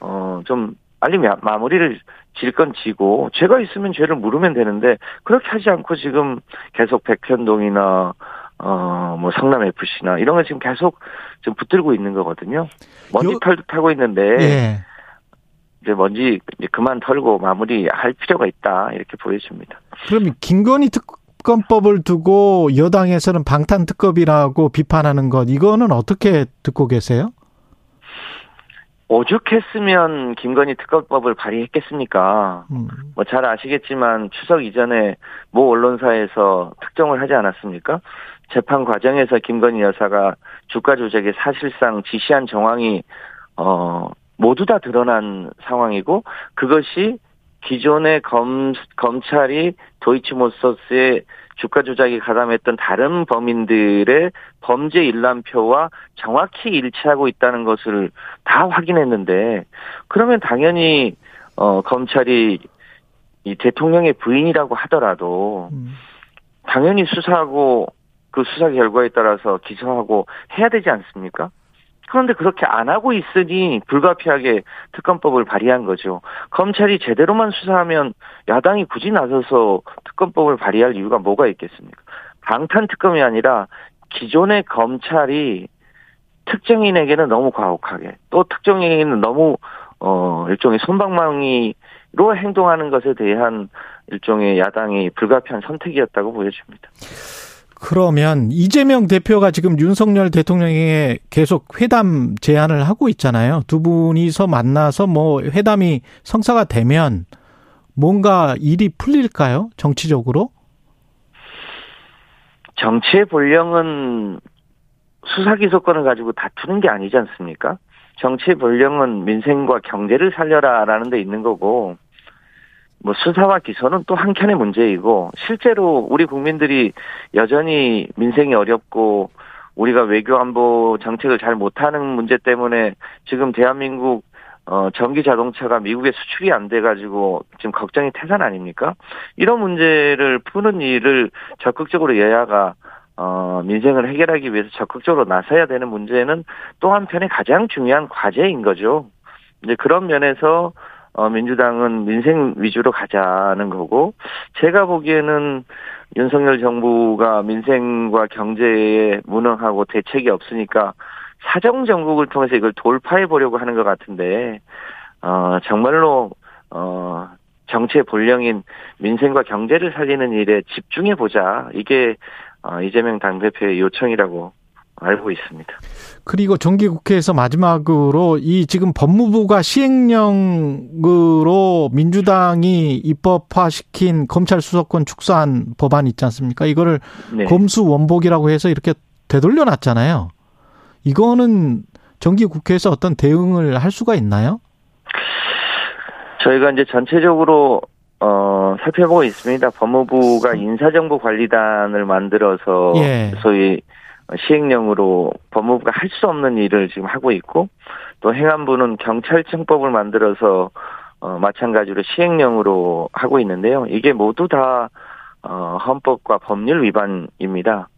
어 좀 빨리 마무리를 질 건 지고 죄가 있으면 죄를 물으면 되는데 그렇게 하지 않고 지금 계속 백현동이나 어뭐 성남 FC나 이런 거 지금 계속 좀 붙들고 있는 거거든요. 먼지 털도 타고 있는데 예. 이제 먼지 이제 그만 털고 마무리할 필요가 있다 이렇게 보여집니다. 그럼 김건희 특검법을 두고 여당에서는 방탄 특검이라고 비판하는 것 이거는 어떻게 듣고 계세요? 오죽했으면 김건희 특검법을 발의했겠습니까? 음. 뭐잘 아시겠지만 추석 이전에 모 언론사에서 특정을 하지 않았습니까? 재판 과정에서 김건희 여사가 주가 조작에 사실상 지시한 정황이 어 모두 다 드러난 상황이고 그것이 기존의 검 검찰이 도이치모터스의 주가 조작에 가담했던 다른 범인들의 범죄 일람표와 정확히 일치하고 있다는 것을 다 확인했는데 그러면 당연히 어 검찰이 이 대통령의 부인이라고 하더라도 음. 당연히 수사하고 그 수사 결과에 따라서 기소하고 해야 되지 않습니까? 그런데 그렇게 안 하고 있으니 불가피하게 특검법을 발의한 거죠. 검찰이 제대로만 수사하면 야당이 굳이 나서서 특검법을 발의할 이유가 뭐가 있겠습니까? 방탄 특검이 아니라 기존의 검찰이 특정인에게는 너무 과혹하게 또 특정인에게는 너무 어 일종의 손방망이로 행동하는 것에 대한 일종의 야당이 불가피한 선택이었다고 보여집니다. 그러면 이재명 대표가 지금 윤석열 대통령에게 계속 회담 제안을 하고 있잖아요. 두 분이서 만나서 뭐 회담이 성사가 되면 뭔가 일이 풀릴까요? 정치적으로? 정치의 본령은 수사기소권을 가지고 다투는 게 아니지 않습니까? 정치의 본령은 민생과 경제를 살려라라는 데 있는 거고, 뭐 수사와 기소는 또 한켠의 문제이고 실제로 우리 국민들이 여전히 민생이 어렵고 우리가 외교 안보 정책을 잘 못하는 문제 때문에 지금 대한민국 어 전기 자동차가 미국에 수출이 안 돼 가지고 지금 걱정이 태산 아닙니까? 이런 문제를 푸는 일을 적극적으로 여야가 어 민생을 해결하기 위해서 적극적으로 나서야 되는 문제는 또 한편에 가장 중요한 과제인 거죠. 이제 그런 면에서 어, 민주당은 민생 위주로 가자는 거고, 제가 보기에는 윤석열 정부가 민생과 경제에 무능하고 대책이 없으니까 사정 정국을 통해서 이걸 돌파해 보려고 하는 것 같은데, 어, 정말로, 어, 정치의 본령인 민생과 경제를 살리는 일에 집중해 보자. 이게, 어, 이재명 당대표의 요청이라고 알고 있습니다. 그리고 정기국회에서 마지막으로 이 지금 법무부가 시행령으로 민주당이 입법화시킨 검찰 수사권 축소한 법안 있지 않습니까? 이거를 네. 검수 원복이라고 해서 이렇게 되돌려 놨잖아요. 이거는 정기국회에서 어떤 대응을 할 수가 있나요? 저희가 이제 전체적으로 어, 살펴보고 있습니다. 법무부가 인사정보관리단을 만들어서 예. 소위 시행령으로 법무부가 할 수 없는 일을 지금 하고 있고 또 행안부는 경찰청법을 만들어서 어 마찬가지로 시행령으로 하고 있는데요. 이게 모두 다 어, 헌법과 법률 위반입니다.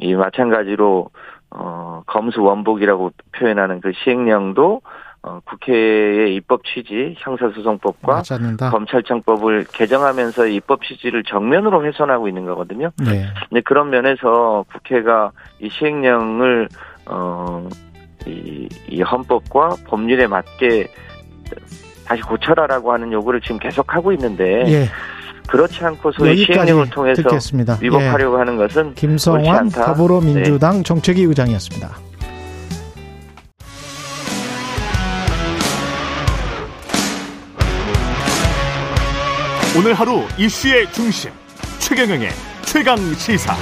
이 마찬가지로 어, 검수 원복이라고 표현하는 그 시행령도 어, 국회의 입법 취지, 형사소송법과 검찰청법을 개정하면서 입법 취지를 정면으로 훼손하고 있는 거거든요. 네. 근데 그런 면에서 국회가 이 시행령을 어, 이, 이 헌법과 법률에 맞게 다시 고쳐라라고 하는 요구를 지금 계속 하고 있는데 예. 그렇지 않고 소위 시행령을 통해서 듣겠습니다. 위법하려고 예. 하는 것은 김성환 더불어민주당 네. 정책위 의장이었습니다. 오늘 하루 이슈의 중심 최경영의 최강 시사.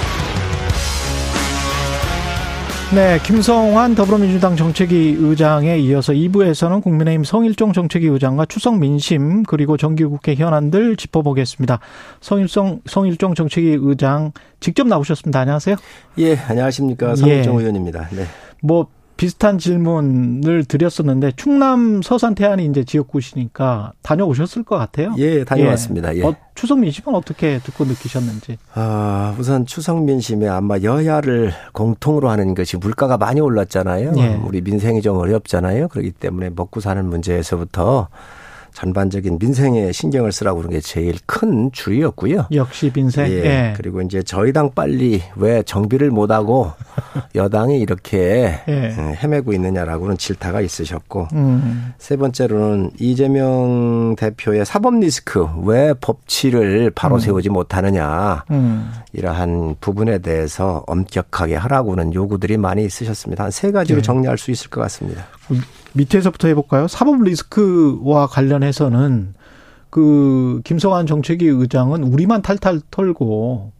네, 김성환 더불어민주당 정책위 의장에 이어서 2부에서는 국민의힘 성일종 정책위 의장과 추석 민심 그리고 정기국회 현안들 짚어보겠습니다. 성일성 성일종 정책위 의장 직접 나오셨습니다. 안녕하세요. 예, 안녕하십니까 성일종 예. 의원입니다. 네. 뭐 비슷한 질문을 드렸었는데 충남 서산 태안이 이제 지역구시니까 다녀오셨을 것 같아요. 예, 다녀왔습니다. 예. 어, 추석 민심은 어떻게 듣고 느끼셨는지? 아, 우선 추석 민심에 아마 여야를 공통으로 하는 것이 물가가 많이 올랐잖아요. 예. 우리 민생이 좀 어렵잖아요. 그렇기 때문에 먹고 사는 문제에서부터 전반적인 민생에 신경을 쓰라고 그런 게 제일 큰 주의였고요. 역시 민생. 예. 예. 그리고 이제 저희 당 빨리 왜 정비를 못 하고 여당이 이렇게 예. 음, 헤매고 있느냐라고는 질타가 있으셨고 음. 세 번째로는 이재명 대표의 사법 리스크 왜 법치를 바로 음. 세우지 못하느냐 음. 이러한 부분에 대해서 엄격하게 하라고는 요구들이 많이 있으셨습니다. 한 세 가지로 예. 정리할 수 있을 것 같습니다. 밑에서부터 해볼까요? 사법 리스크와 관련해서는 그 김성환 정책위 의장은 우리만 탈탈 털고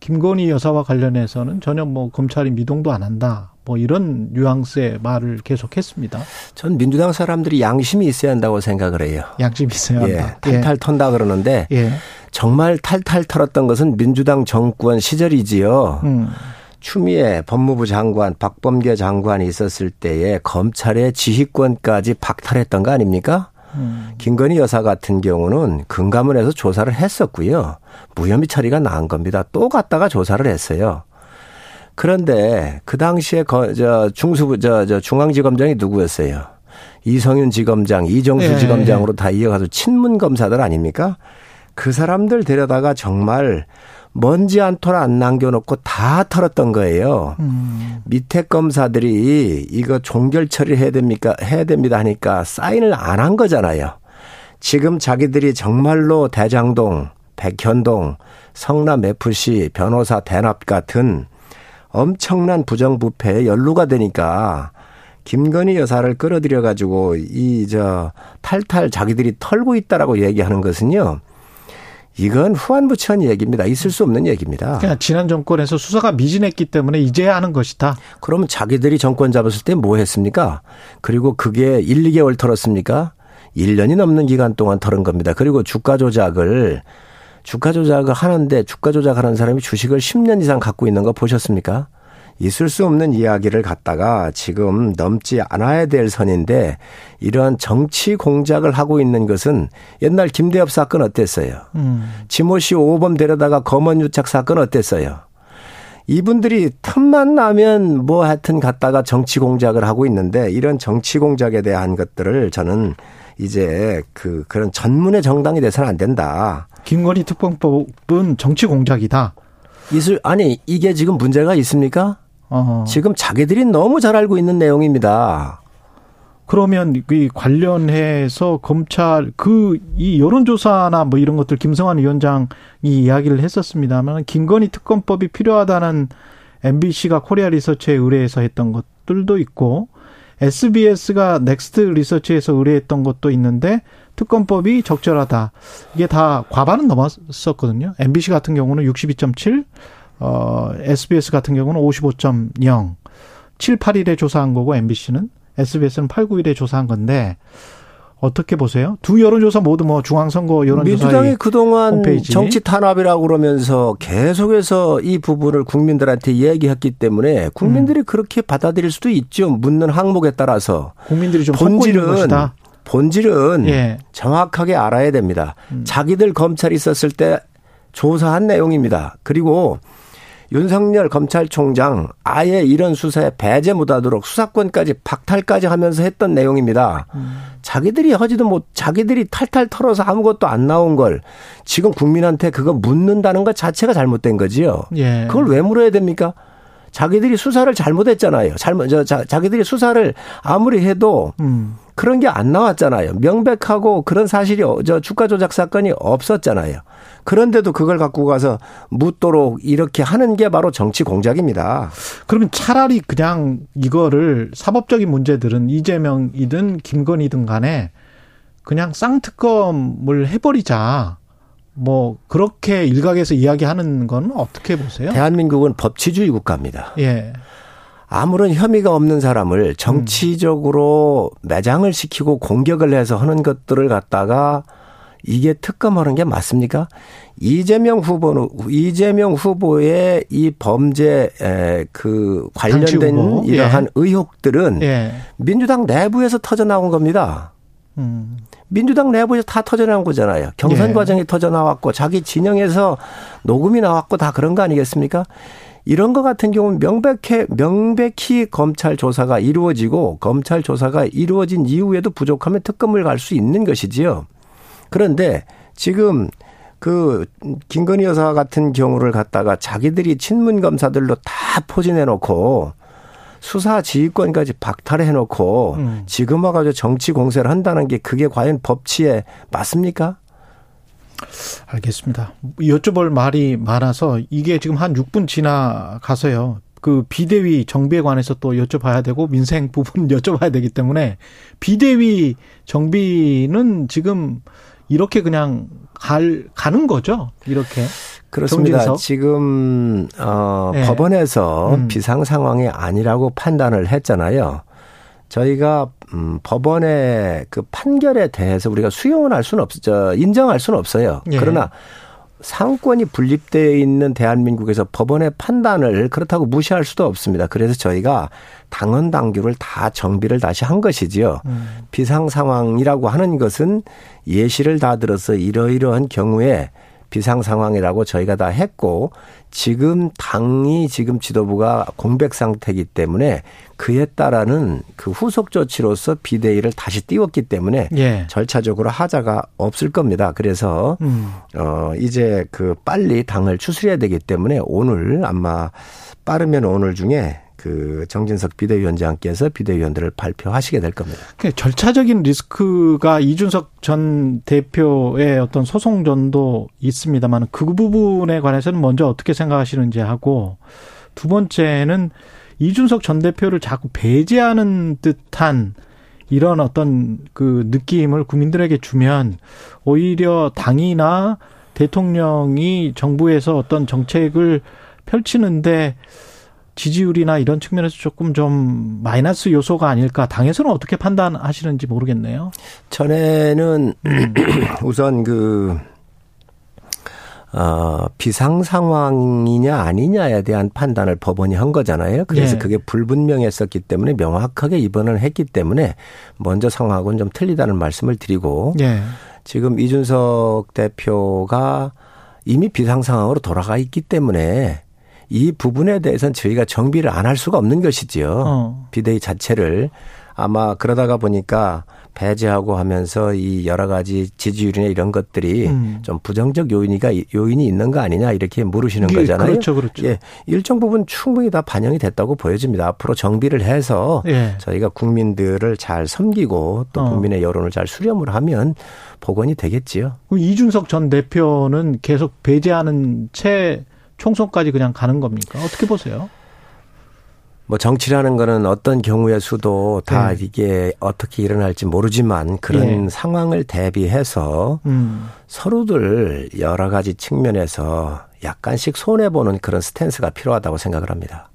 김건희 여사와 관련해서는 전혀 뭐 검찰이 미동도 안 한다. 뭐 이런 뉘앙스의 말을 계속했습니다. 전 민주당 사람들이 양심이 있어야 한다고 생각을 해요. 양심이 있어야 예, 한다. 예, 탈탈 턴다 그러는데 예. 정말 탈탈 털었던 것은 민주당 정권 시절이지요. 음. 추미애 법무부 장관, 박범계 장관이 있었을 때에 검찰의 지휘권까지 박탈했던 거 아닙니까? 음. 김건희 여사 같은 경우는 금감원에서 조사를 했었고요. 무혐의 처리가 나은 겁니다. 또 갔다가 조사를 했어요. 그런데 그 당시에 거, 저 중수부 저, 저 중앙지검장이 누구였어요? 이성윤 지검장, 이정수 예. 지검장으로 다 이어가서 친문 검사들 아닙니까? 그 사람들 데려다가 정말 먼지 한 톨 안 남겨놓고 다 털었던 거예요. 음. 밑에 검사들이 이거 종결 처리해야 됩니까? 해야 됩니다 하니까 사인을 안 한 거잖아요. 지금 자기들이 정말로 대장동, 백현동, 성남 FC, 변호사 대납 같은 엄청난 부정부패에 연루가 되니까 김건희 여사를 끌어들여 가지고 이 저 탈탈 자기들이 털고 있다라고 얘기하는 것은요. 이건 후한부치한 얘기입니다. 있을 수 없는 얘기입니다. 그냥 지난 정권에서 수사가 미진했기 때문에 이제야 하는 것이다. 그러면 자기들이 정권 잡았을 때 뭐 했습니까? 그리고 그게 1, 2개월 털었습니까? 1년이 넘는 기간 동안 털은 겁니다. 그리고 주가 조작을 주가 조작을 하는데 주가 조작하는 사람이 주식을 10년 이상 갖고 있는 거 보셨습니까? 있을 수 없는 이야기를 갖다가 지금 넘지 않아야 될 선인데 이러한 정치 공작을 하고 있는 것은 옛날 김대엽 사건 어땠어요? 음. 지모 씨 5범 데려다가 검언 유착 사건 어땠어요? 이분들이 틈만 나면 뭐 하여튼 갖다가 정치 공작을 하고 있는데 이런 정치 공작에 대한 것들을 저는 이제 그 그런 전문의 정당이 돼서는 안 된다. 김건희 특검법은 정치 공작이다. 이슬 아니 이게 지금 문제가 있습니까? 어허. 지금 자기들이 너무 잘 알고 있는 내용입니다. 그러면 이 관련해서 검찰 그 이 여론조사나 뭐 이런 것들 김성환 위원장이 이야기를 했었습니다만 김건희 특검법이 필요하다는 MBC가 코리아 리서치에 의뢰해서 했던 것들도 있고 SBS가 넥스트 리서치에서 의뢰했던 것도 있는데 특검법이 적절하다. 이게 다 과반은 넘었었거든요. MBC 같은 경우는 62.7, 어, SBS 같은 경우는 55.0, 7, 8일에 조사한 거고 MBC는 SBS는 8, 9일에 조사한 건데 어떻게 보세요? 두 여론조사 모두 뭐 중앙선거 여론조사 민주당이 그동안 홈페이지. 정치 탄압이라고 그러면서 계속해서 이 부분을 국민들한테 얘기했기 때문에 국민들이 음. 그렇게 받아들일 수도 있죠. 묻는 항목에 따라서 국민들이 좀 본질은 본질은 예. 정확하게 알아야 됩니다. 음. 자기들 검찰이 있었을 때 조사한 내용입니다. 그리고 윤석열 검찰총장 아예 이런 수사에 배제 못하도록 수사권까지 박탈까지 하면서 했던 내용입니다. 음. 자기들이 하지도 못, 자기들이 탈탈 털어서 아무것도 안 나온 걸 지금 국민한테 그거 묻는다는 것 자체가 잘못된 거지요. 예. 그걸 왜 물어야 됩니까? 자기들이 수사를 잘못했잖아요. 잘못, 저, 자, 자기들이 수사를 아무리 해도 음. 그런 게 안 나왔잖아요. 명백하고 그런 사실이 저 주가 조작 사건이 없었잖아요. 그런데도 그걸 갖고 가서 묻도록 이렇게 하는 게 바로 정치 공작입니다. 그러면 차라리 그냥 이거를 사법적인 문제들은 이재명이든 김건희든 간에 그냥 쌍특검을 해버리자. 뭐 그렇게 일각에서 이야기하는 건 어떻게 보세요? 대한민국은 법치주의 국가입니다. 예. 아무런 혐의가 없는 사람을 정치적으로 매장을 시키고 공격을 해서 하는 것들을 갖다가 이게 특검하는 게 맞습니까? 이재명 후보는 이재명 후보의 이 범죄 그 관련된 이러한 예. 의혹들은 예. 민주당 내부에서 터져 나온 겁니다. 음. 민주당 내부에서 다 터져 나온 거잖아요. 경선 예. 과정이 터져 나왔고 자기 진영에서 녹음이 나왔고 다 그런 거 아니겠습니까? 이런 것 같은 경우는 명백해, 명백히 검찰 조사가 이루어지고 검찰 조사가 이루어진 이후에도 부족하면 특검을 갈 수 있는 것이지요. 그런데 지금 그 김건희 여사 같은 경우를 갖다가 자기들이 친문 검사들로 다 포진해 놓고 수사 지휘권까지 박탈해 놓고 음. 지금 와가지고 정치 공세를 한다는 게 그게 과연 법치에 맞습니까? 알겠습니다. 여쭤볼 말이 많아서 이게 지금 한 6분 지나가서요. 그 비대위 정비에 관해서 또 여쭤봐야 되고 민생 부분 여쭤봐야 되기 때문에 비대위 정비는 지금 이렇게 그냥 갈 가는 거죠. 이렇게. 그렇습니다. 정진석? 지금 어 네. 법원에서 음. 비상 상황이 아니라고 판단을 했잖아요. 저희가 음, 법원의 그 판결에 대해서 우리가 수용을 할 수는 없죠. 인정할 수는 없어요. 예. 그러나 상권이 분립되어 있는 대한민국에서 법원의 판단을 그렇다고 무시할 수도 없습니다. 그래서 저희가 당헌 당규를 다 정비를 다시 한 것이지요. 음. 비상 상황이라고 하는 것은 예시를 다 들어서 이러이러한 경우에 비상 상황이라고 저희가 다 했고 지금 당이 지금 지도부가 공백 상태이기 때문에 그에 따라는 그 후속 조치로서 비대위를 다시 띄웠기 때문에 예. 절차적으로 하자가 없을 겁니다. 그래서 음. 어 이제 그 빨리 당을 추스려야 되기 때문에 오늘 아마 빠르면 오늘 중에 그 정진석 비대위원장께서 비대위원들을 발표하시게 될 겁니다. 그 절차적인 리스크가 이준석 전 대표의 어떤 소송전도 있습니다만 그 부분에 관해서는 먼저 어떻게 생각하시는지 하고 두 번째는 이준석 전 대표를 자꾸 배제하는 듯한 이런 어떤 그 느낌을 국민들에게 주면 오히려 당이나 대통령이 정부에서 어떤 정책을 펼치는데 지지율이나 이런 측면에서 조금 좀 마이너스 요소가 아닐까 당에서는 어떻게 판단하시는지 모르겠네요. 전에는 우선 그 어, 비상 상황이냐 아니냐에 대한 판단을 법원이 한 거잖아요. 그래서 예. 그게 불분명했었기 때문에 명확하게 입원을 했기 때문에 먼저 상황하고는 좀 틀리다는 말씀을 드리고 예. 지금 이준석 대표가 이미 비상 상황으로 돌아가 있기 때문에 이 부분에 대해서는 저희가 정비를 안 할 수가 없는 것이지요. 어. 비대위 자체를 아마 그러다가 보니까 배제하고 하면서 이 여러 가지 지지율이나 이런 것들이 음. 좀 부정적 요인이가 요인이 있는 거 아니냐 이렇게 물으시는 예, 거잖아요. 그렇죠, 그렇죠. 예, 일정 부분 충분히 다 반영이 됐다고 보여집니다. 앞으로 정비를 해서 예. 저희가 국민들을 잘 섬기고 또 어. 국민의 여론을 잘 수렴을 하면 복원이 되겠지요. 이준석 전 대표는 계속 배제하는 채 총선까지 그냥 가는 겁니까? 어떻게 보세요? 뭐 정치라는 거는 어떤 경우의 수도 다 네. 이게 어떻게 일어날지 모르지만 그런 네. 상황을 대비해서 음. 서로들 여러 가지 측면에서 약간씩 손해 보는 그런 스탠스가 필요하다고 생각을 합니다.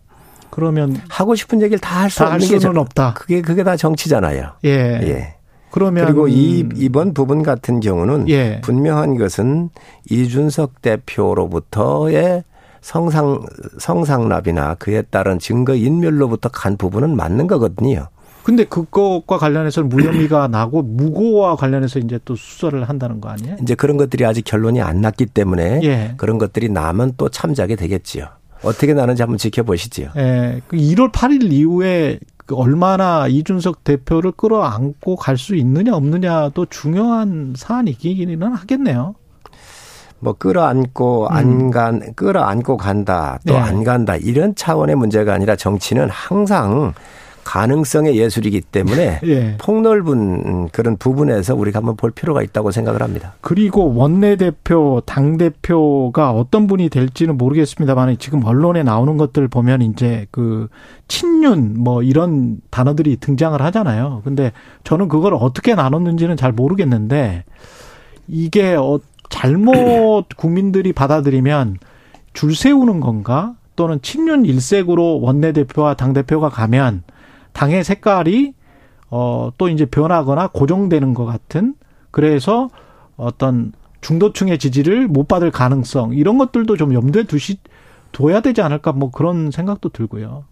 그러면 하고 싶은 얘기를 다 할 수 없는 게 수는 없다. 그게 그게 다 정치잖아요. 예. 예. 그러면 그리고 이 이번 부분 같은 경우는 예. 분명한 것은 이준석 대표로부터의 성상 성상납이나 그에 따른 증거 인멸로부터 간 부분은 맞는 거거든요. 근데 그것과 관련해서는 무혐의가 나고 무고와 관련해서 이제 또 수사를 한다는 거 아니에요? 이제 그런 것들이 아직 결론이 안 났기 때문에 예. 그런 것들이 나면 또 참작이 되겠지요. 어떻게 나는지 한번 지켜보시지요. 예. 1월 그 8일 이후에 그 얼마나 이준석 대표를 끌어안고 갈 수 있느냐 없느냐도 중요한 사안이기는 하겠네요. 뭐 끌어안고 음. 안간 끌어안고 간다 또안 네. 간다 이런 차원의 문제가 아니라 정치는 항상 가능성의 예술이기 때문에 예. 폭넓은 그런 부분에서 우리가 한번 볼 필요가 있다고 생각을 합니다. 그리고 원내대표, 당대표가 어떤 분이 될지는 모르겠습니다만 지금 언론에 나오는 것들 보면 이제 그 친윤 뭐 이런 단어들이 등장을 하잖아요. 근데 저는 그걸 어떻게 나눴는지는 잘 모르겠는데 이게 어 잘못 국민들이 받아들이면 줄 세우는 건가? 또는 친윤 일색으로 원내대표와 당대표가 가면 당의 색깔이 어, 또 이제 변하거나 고정되는 것 같은 그래서 어떤 중도층의 지지를 못 받을 가능성 이런 것들도 좀 염두에 두시 둬야 되지 않을까 뭐 그런 생각도 들고요.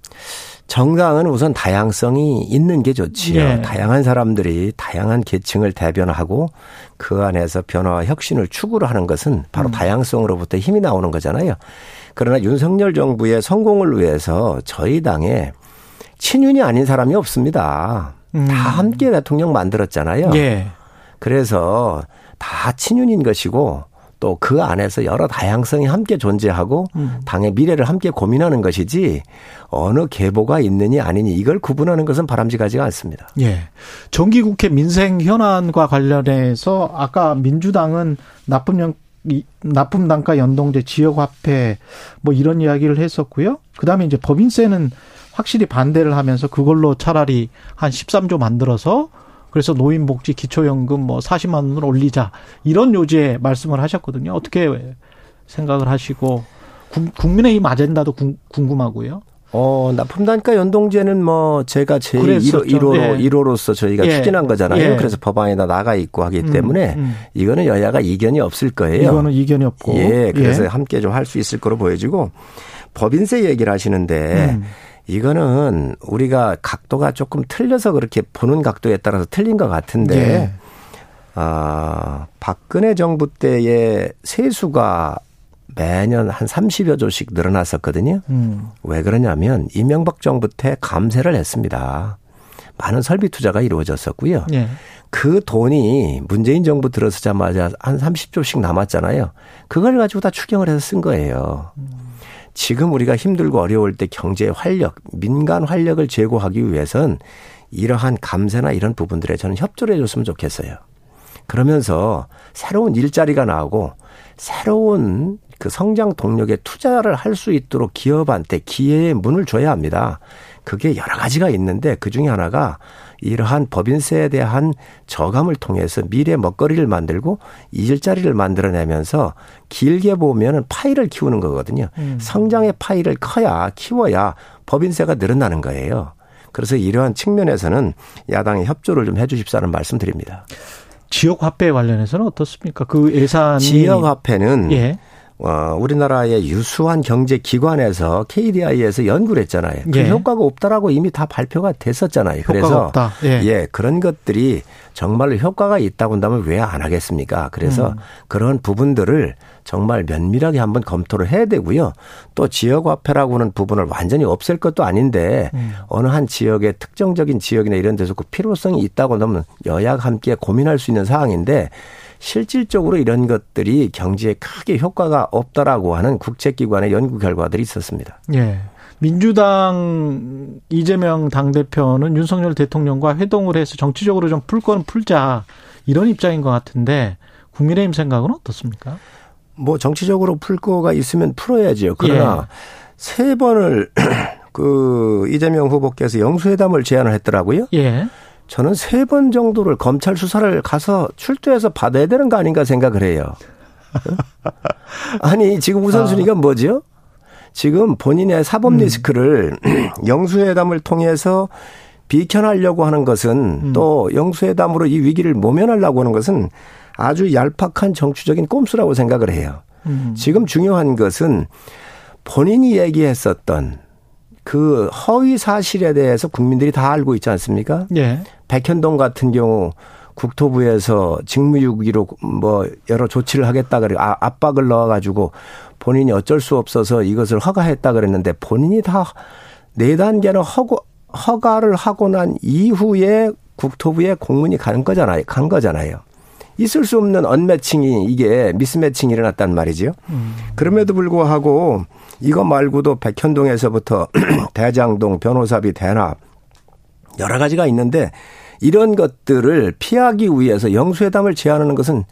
정당은 우선 다양성이 있는 게 좋지요. 네. 다양한 사람들이 다양한 계층을 대변하고 그 안에서 변화와 혁신을 추구를 하는 것은 바로 음. 다양성으로부터 힘이 나오는 거잖아요. 그러나 윤석열 정부의 성공을 위해서 저희 당에 친윤이 아닌 사람이 없습니다. 음. 다 함께 대통령 만들었잖아요. 예. 그래서 다 친윤인 것이고 또 그 안에서 여러 다양성이 함께 존재하고 음. 당의 미래를 함께 고민하는 것이지 어느 계보가 있느니 아니니 이걸 구분하는 것은 바람직하지가 않습니다. 예. 정기국회 민생 현안과 관련해서 아까 민주당은 납품령 납품 단가 연동제 지역 화폐 뭐 이런 이야기를 했었고요. 그다음에 이제 법인세는 확실히 반대를 하면서 그걸로 차라리 한 13조 만들어서 그래서 노인복지 기초연금 뭐 40만 원을 올리자 이런 요지에 말씀을 하셨거든요. 어떻게 생각을 하시고 국민의힘 아젠다도 궁금하고요. 어, 납품 단가 연동제는 뭐 제가 제 1호, 1호, 예. 1호로서 저희가 예. 추진한 거잖아요. 예. 그래서 법안에다 나가 있고 하기 음, 때문에 음, 음. 이거는 여야가 이견이 없을 거예요. 이거는 이견이 없고. 예. 그래서 예. 함께 좀 할 수 있을 거로 보여지고 법인세 얘기를 하시는데 음. 이거는 우리가 각도가 조금 틀려서 그렇게 보는 각도에 따라서 틀린 것 같은데 예. 아, 박근혜 정부 때의 세수가 매년 한 30여 조씩 늘어났었거든요. 음. 왜 그러냐면 이명박 정부 때 감세를 했습니다. 많은 설비 투자가 이루어졌었고요. 예. 그 돈이 문재인 정부 들어서자마자 한 30조씩 남았잖아요. 그걸 가지고 다 추경을 해서 쓴 거예요. 음. 지금 우리가 힘들고 어려울 때 경제 활력, 민간 활력을 제고하기 위해선 이러한 감세나 이런 부분들에 저는 협조를 해줬으면 좋겠어요. 그러면서 새로운 일자리가 나오고 새로운 그 성장 동력에 투자를 할 수 있도록 기업한테 기회의 문을 줘야 합니다. 그게 여러 가지가 있는데 그 중에 하나가 이러한 법인세에 대한 저감을 통해서 미래 먹거리를 만들고 일자리를 만들어내면서 길게 보면은 파이를 키우는 거거든요. 음. 성장의 파이를 커야 키워야 법인세가 늘어나는 거예요. 그래서 이러한 측면에서는 야당의 협조를 좀 해주십사는 말씀드립니다. 지역 화폐 관련해서는 어떻습니까? 그 예산 지역 화폐는 예. 어, 우리나라의 유수한 경제 기관에서 KDI에서 연구를 했잖아요. 그 예. 효과가 없다라고 이미 다 발표가 됐었잖아요. 그래서 예. 예. 그런 것들이 정말로 효과가 있다고 한다면 왜 안 하겠습니까? 그래서 음. 그런 부분들을 정말 면밀하게 한번 검토를 해야 되고요. 또 지역화폐라고 하는 부분을 완전히 없앨 것도 아닌데 음. 어느 한 지역의 특정적인 지역이나 이런 데서 그 필요성이 있다고 하면 여야가 함께 고민할 수 있는 사항인데 실질적으로 이런 것들이 경제에 크게 효과가 없다라고 하는 국제기관의 연구 결과들이 있었습니다. 예. 민주당 이재명 당대표는 윤석열 대통령과 회동을 해서 정치적으로 좀풀 거는 풀자 이런 입장인 것 같은데 국민의힘 생각은 어떻습니까? 뭐 정치적으로 풀 거가 있으면 풀어야지요. 그러나 예. 세 번을 그 이재명 후보께서 영수회담을 제안을 했더라고요. 예. 저는 세 번 정도를 검찰 수사를 가서 출두해서 받아야 되는 거 아닌가 생각을 해요. 아니, 지금 우선순위가 아. 뭐죠? 지금 본인의 사법 음. 리스크를 영수회담을 통해서 비켜나려고 하는 것은 음. 또 영수회담으로 이 위기를 모면하려고 하는 것은 아주 얄팍한 정치적인 꼼수라고 생각을 해요. 음. 지금 중요한 것은 본인이 얘기했었던 그 허위 사실에 대해서 국민들이 다 알고 있지 않습니까? 예. 백현동 같은 경우 국토부에서 직무유기로 뭐 여러 조치를 하겠다 그래 아, 압박을 넣어가지고 본인이 어쩔 수 없어서 이것을 허가했다 그랬는데 본인이 다 네 단계는 허고 허가를 하고 난 이후에 국토부에 공문이 가는 거잖아요. 간 거잖아요. 있을 수 없는 언매칭이 이게 미스매칭이 일어났단 말이죠. 음. 그럼에도 불구하고 이거 말고도 백현동에서부터 대장동 변호사비 대납 여러 가지가 있는데 이런 것들을 피하기 위해서 영수회담을 제안하는 것은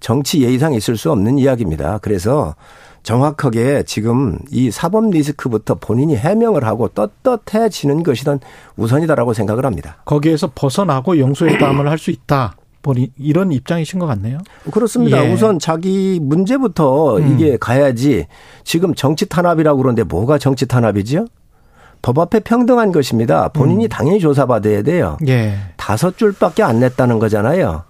정치 예의상 있을 수 없는 이야기입니다. 그래서 정확하게 지금 이 사법 리스크부터 본인이 해명을 하고 떳떳해지는 것이 더 우선이다라고 생각을 합니다. 거기에서 벗어나고 영수회담을 할 수 있다. 이런 입장이신 것 같네요. 그렇습니다. 예. 우선 자기 문제부터 음. 이게 가야지 지금 정치 탄압이라고 그러는데 뭐가 정치 탄압이지요? 법 앞에 평등한 것입니다. 본인이 음. 당연히 조사받아야 돼요. 예. 다섯 줄밖에 안 냈다는 거잖아요.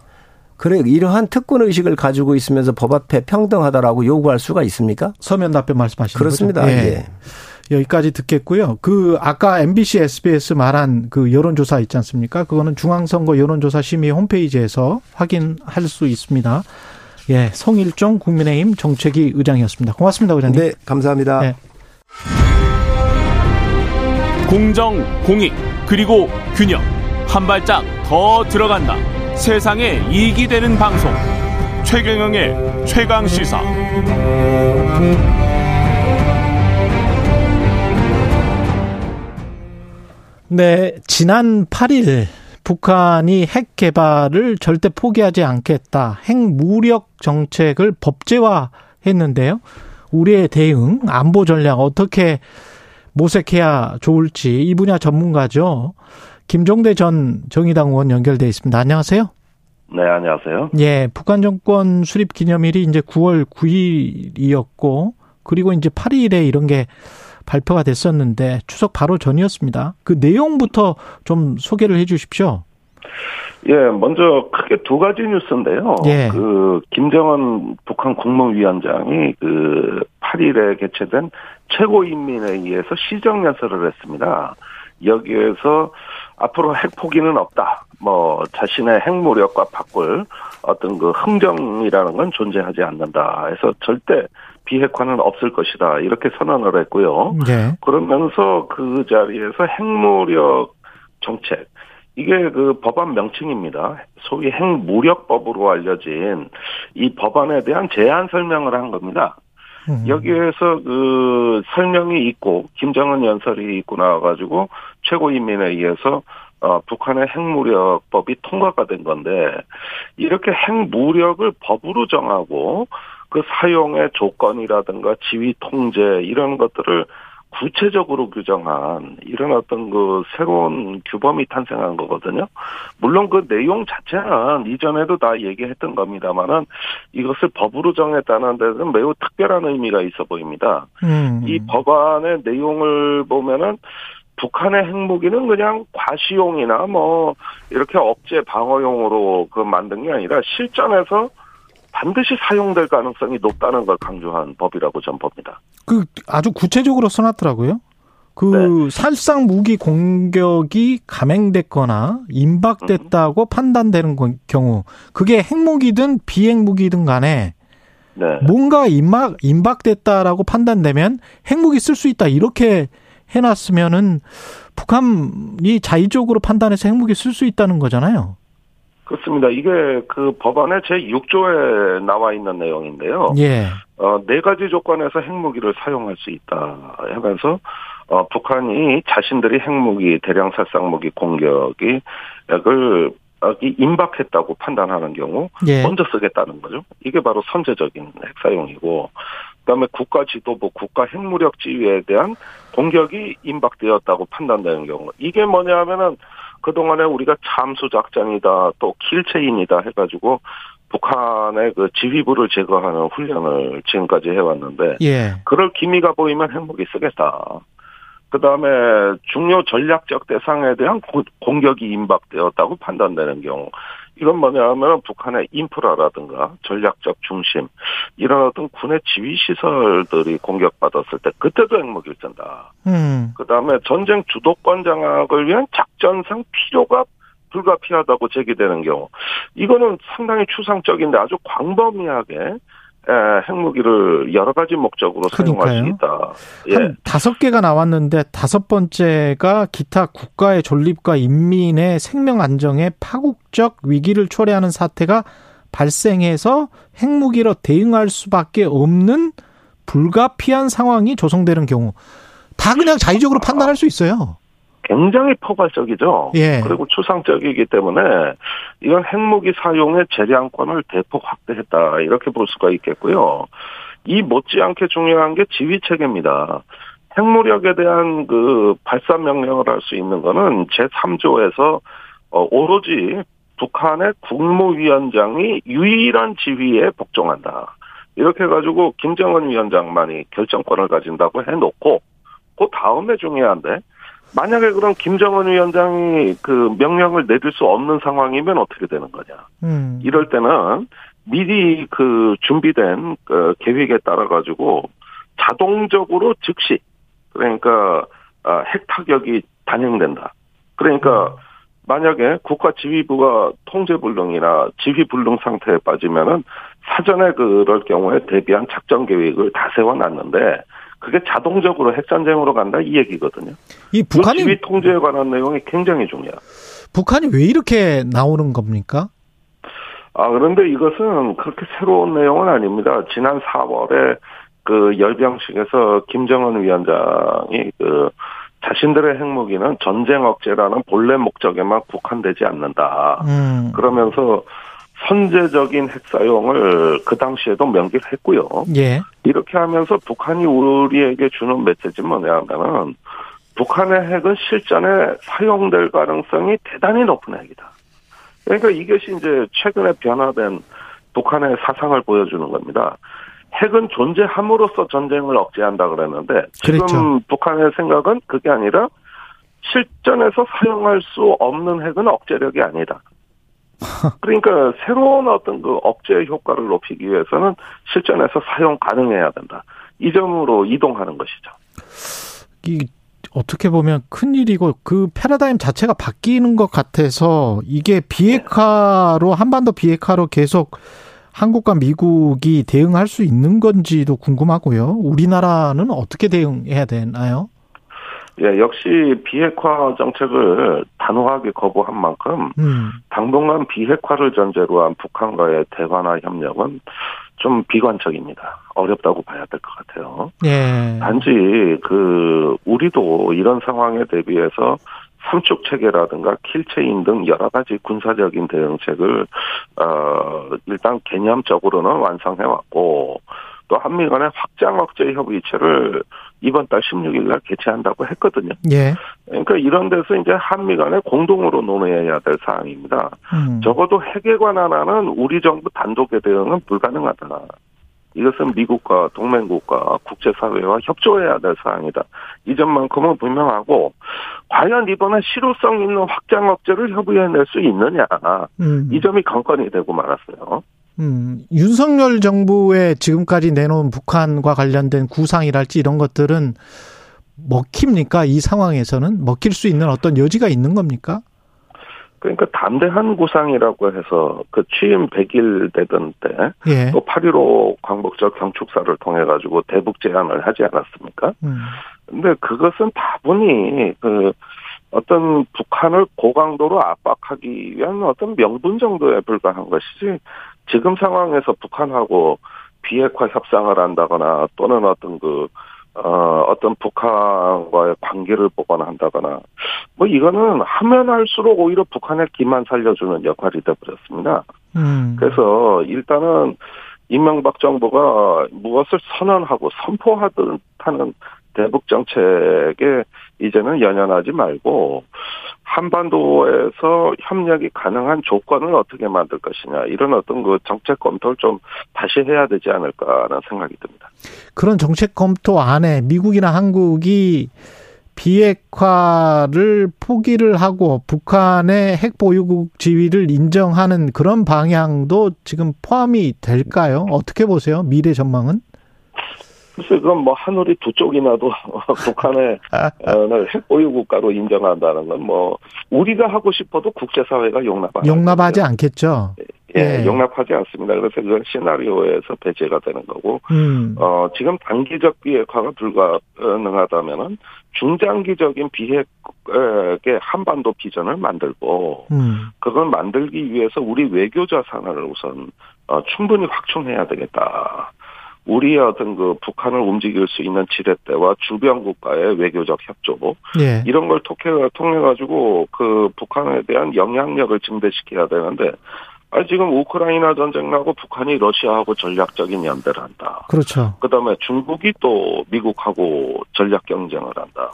그래 이러한 특권 의식을 가지고 있으면서 법 앞에 평등하다라고 요구할 수가 있습니까? 서면 답변 말씀하시는 그렇습니다. 거죠? 예. 예. 여기까지 듣겠고요. 그 아까 MBC, SBS 말한 그 여론조사 있지 않습니까? 그거는 중앙선거 여론조사 심의 홈페이지에서 확인할 수 있습니다. 예, 성일종 국민의힘 정책위 의장이었습니다. 고맙습니다, 의장님. 네, 감사합니다. 네. 공정, 공익, 그리고 균형. 한 발짝 더 들어간다. 세상에 이익이 되는 방송. 최경영의 최강 시사. 네, 지난 8일 북한이 핵 개발을 절대 포기하지 않겠다. 핵 무력 정책을 법제화 했는데요. 우리의 대응, 안보 전략 어떻게 모색해야 좋을지 이 분야 전문가죠. 김종대 전 정의당 의원 연결돼 있습니다. 안녕하세요. 네, 안녕하세요. 예, 북한 정권 수립 기념일이 이제 9월 9일이었고 그리고 이제 8일에 이런 게 발표가 됐었는데 추석 바로 전이었습니다. 그 내용부터 좀 소개를 해 주십시오. 예, 먼저 크게 두 가지 뉴스인데요. 예. 그 김정은 북한 국무위원장이 그 8일에 개최된 최고인민회의에서 시정 연설을 했습니다. 여기에서 앞으로 핵 포기는 없다. 뭐 자신의 핵 무력과 바꿀 어떤 그 흥정이라는 건 존재하지 않는다. 해서 절대 비핵화는 없을 것이다. 이렇게 선언을 했고요. 네. 그러면서 그 자리에서 핵무력 정책 이게 그 법안 명칭입니다. 소위 핵무력법으로 알려진 이 법안에 대한 제안 설명을 한 겁니다. 음. 여기에서 그 설명이 있고 김정은 연설이 있고 나와가지고 최고인민회의에서 어, 북한의 핵무력법이 통과가 된 건데 이렇게 핵무력을 법으로 정하고 그 사용의 조건이라든가 지휘 통제 이런 것들을 구체적으로 규정한 이런 어떤 그 새로운 규범이 탄생한 거거든요. 물론 그 내용 자체는 이전에도 다 얘기했던 겁니다만은 이것을 법으로 정했다는 데는 매우 특별한 의미가 있어 보입니다. 음. 이 법안의 내용을 보면은 북한의 핵무기는 그냥 과시용이나 뭐 이렇게 억제 방어용으로 그 만든 게 아니라 실전에서 반드시 사용될 가능성이 높다는 걸 강조한 법이라고 전 봅니다. 그 아주 구체적으로 써놨더라고요. 그 네. 살상 무기 공격이 감행됐거나 임박됐다고 음. 판단되는 경우 그게 핵무기든 비핵무기든 간에 네. 뭔가 임박 임박됐다라고 판단되면 핵무기 쓸 수 있다 이렇게 해놨으면은 북한이 자의적으로 판단해서 핵무기 쓸 수 있다는 거잖아요. 그렇습니다. 이게 그 법안의 제 6조에 나와 있는 내용인데요. 예. 어, 네 가지 조건에서 핵무기를 사용할 수 있다 하면서 어, 북한이 자신들이 핵무기, 대량 살상무기 공격이 약을 임박했다고 판단하는 경우 예. 먼저 쓰겠다는 거죠. 이게 바로 선제적인 핵사용이고 그다음에 국가 지도부, 국가 핵무력 지휘에 대한 공격이 임박되었다고 판단되는 경우 이게 뭐냐면은 그동안에 우리가 참수작전이다, 또 킬체인이다 해가지고 북한의 그 지휘부를 제거하는 훈련을 지금까지 해왔는데, 예. 그럴 기미가 보이면 핵무기 쓰겠다. 그 다음에 중요 전략적 대상에 대한 공격이 임박되었다고 판단되는 경우, 이건 뭐냐 하면 북한의 인프라라든가 전략적 중심 이런 어떤 군의 지휘 시설들이 공격받았을 때 그때도 핵무기를 쓴다. 음. 그다음에 전쟁 주도권 장악을 위한 작 전상 필요가 불가피하다고 제기되는 경우 이거는 상당히 추상적인데 아주 광범위하게 예, 핵무기를 여러 가지 목적으로 그러니까요. 사용할 수 있다. 예. 한 다섯 개가 나왔는데 다섯 번째가 기타 국가의 존립과 인민의 생명 안정에 파국적 위기를 초래하는 사태가 발생해서 핵무기로 대응할 수밖에 없는 불가피한 상황이 조성되는 경우 다 그냥 자의적으로 판단할 수 있어요. 굉장히 포괄적이죠. 예. 그리고 추상적이기 때문에 이건 핵무기 사용의 재량권을 대폭 확대했다 이렇게 볼 수가 있겠고요. 이 못지않게 중요한 게 지휘 체계입니다. 핵무력에 대한 그 발사 명령을 할 수 있는 거는 제3조에서 어, 오로지 북한의 국무위원장이 유일한 지휘에 복종한다. 이렇게 해가지고 김정은 위원장만이 결정권을 가진다고 해놓고 그 다음에 중요한데 만약에 그럼 김정은 위원장이 그 명령을 내릴 수 없는 상황이면 어떻게 되는 거냐. 음. 이럴 때는 미리 그 준비된 그 계획에 따라 가지고 자동적으로 즉시 그러니까 아, 핵 타격이 단행된다. 그러니까 음. 만약에 국가 지휘부가 통제 불능이나 지휘 불능 상태에 빠지면은 사전에 그럴 경우에 대비한 작전 계획을 다 세워놨는데 그게 자동적으로 핵전쟁으로 간다 이 얘기거든요. 이 북한이 지휘 통제에 관한 내용이 굉장히 중요해요. 북한이 왜 이렇게 나오는 겁니까? 아 그런데 이것은 그렇게 새로운 내용은 아닙니다. 지난 4월에 그 열병식에서 김정은 위원장이 그 자신들의 핵무기는 전쟁 억제라는 본래 목적에만 국한되지 않는다. 음. 그러면서 선제적인 핵 사용을 그 당시에도 명기를 했고요. 예. 이렇게 하면서 북한이 우리에게 주는 메시지 뭐냐면은 북한의 핵은 실전에 사용될 가능성이 대단히 높은 핵이다. 그러니까 이것이 이제 최근에 변화된 북한의 사상을 보여주는 겁니다. 핵은 존재함으로써 전쟁을 억제한다 그랬는데 지금 그렇죠. 북한의 생각은 그게 아니라 실전에서 사용할 수 없는 핵은 억제력이 아니다. 그러니까 새로운 어떤 그 억제 효과를 높이기 위해서는 실전에서 사용 가능해야 된다. 이 점으로 이동하는 것이죠. 이 어떻게 보면 큰 일이고 그 패러다임 자체가 바뀌는 것 같아서 이게 비핵화로 한반도 비핵화로 계속 한국과 미국이 대응할 수 있는 건지도 궁금하고요. 우리나라는 어떻게 대응해야 되나요? 예, 역시 비핵화 정책을 단호하게 거부한 만큼 음. 당분간 비핵화를 전제로 한 북한과의 대화나 협력은 좀 비관적입니다. 어렵다고 봐야 될 것 같아요. 예. 단지 그 우리도 이런 상황에 대비해서 삼축 체계라든가 킬체인 등 여러 가지 군사적인 대응책을 어 일단 개념적으로는 완성해 왔고 또 한미 간의 확장 억제 협의체를 이번 달 16일 날 개최한다고 했거든요. 예. 그러니까 이런 데서 이제 한미 간에 공동으로 논의해야 될 사항입니다. 음. 적어도 핵에 관한 하나는 우리 정부 단독의 대응은 불가능하다. 이것은 미국과 동맹국과 국제사회와 협조해야 될 사항이다. 이 점만큼은 분명하고 과연 이번에 실효성 있는 확장 억제를 협의해낼 수 있느냐 음. 이 점이 관건이 되고 말았어요. 음, 윤석열 정부의 지금까지 내놓은 북한과 관련된 구상이랄지 이런 것들은 먹힙니까? 이 상황에서는 먹힐 수 있는 어떤 여지가 있는 겁니까? 그러니까 담대한 구상이라고 해서 그 취임 100일 되던 때, 예. 또8.15 광복절 경축사를 통해 가지고 대북 제안을 하지 않았습니까? 음. 근데 그것은 다분히 그 어떤 북한을 고강도로 압박하기 위한 어떤 명분 정도에 불과한 것이지 지금 상황에서 북한하고 비핵화 협상을 한다거나 또는 어떤 그 어, 어떤 북한과의 관계를 보거나 한다거나, 뭐, 이거는 하면 할수록 오히려 북한의 기만 살려주는 역할이 되어버렸습니다. 음. 그래서 일단은 이명박 정부가 무엇을 선언하고 선포하듯 하는 대북 정책에 이제는 연연하지 말고 한반도에서 협력이 가능한 조건을 어떻게 만들 것이냐 이런 어떤 그 정책 검토를 좀 다시 해야 되지 않을까라는 생각이 듭니다. 그런 정책 검토 안에 미국이나 한국이 비핵화를 포기를 하고 북한의 핵 보유국 지위를 인정하는 그런 방향도 지금 포함이 될까요? 어떻게 보세요? 미래 전망은? 글쎄, 그건 뭐 하늘이 두 쪽이나도 북한의 핵보유 국가로 인정한다는 건 뭐 우리가 하고 싶어도 국제사회가 용납하지 용납하지 않겠죠. 예, 예, 용납하지 않습니다. 그래서 그건 시나리오에서 배제가 되는 거고, 음. 어, 지금 단기적 비핵화가 불가능하다면은 중장기적인 비핵의 한반도 비전을 만들고, 음. 그걸 만들기 위해서 우리 외교 자산을 우선 어, 충분히 확충해야 되겠다. 우리의 어떤 그 북한을 움직일 수 있는 지렛대와 주변 국가의 외교적 협조 예. 이런 걸 통해 통해 가지고 그 북한에 대한 영향력을 증대시켜야 되는데 아니 지금 우크라이나 전쟁 나고 북한이 러시아하고 전략적인 연대를 한다. 그렇죠. 그다음에 중국이 또 미국하고 전략 경쟁을 한다.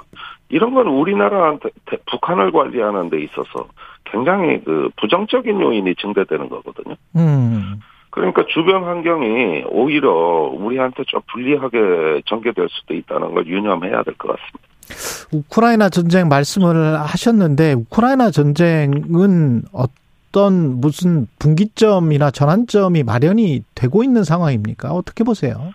이런 건 우리나라한테 북한을 관리하는 데 있어서 굉장히 그 부정적인 요인이 증대되는 거거든요. 음. 그러니까 주변 환경이 오히려 우리한테 좀 불리하게 전개될 수도 있다는 걸 유념해야 될 것 같습니다. 우크라이나 전쟁 말씀을 하셨는데 우크라이나 전쟁은 어떤 무슨 분기점이나 전환점이 마련이 되고 있는 상황입니까? 어떻게 보세요?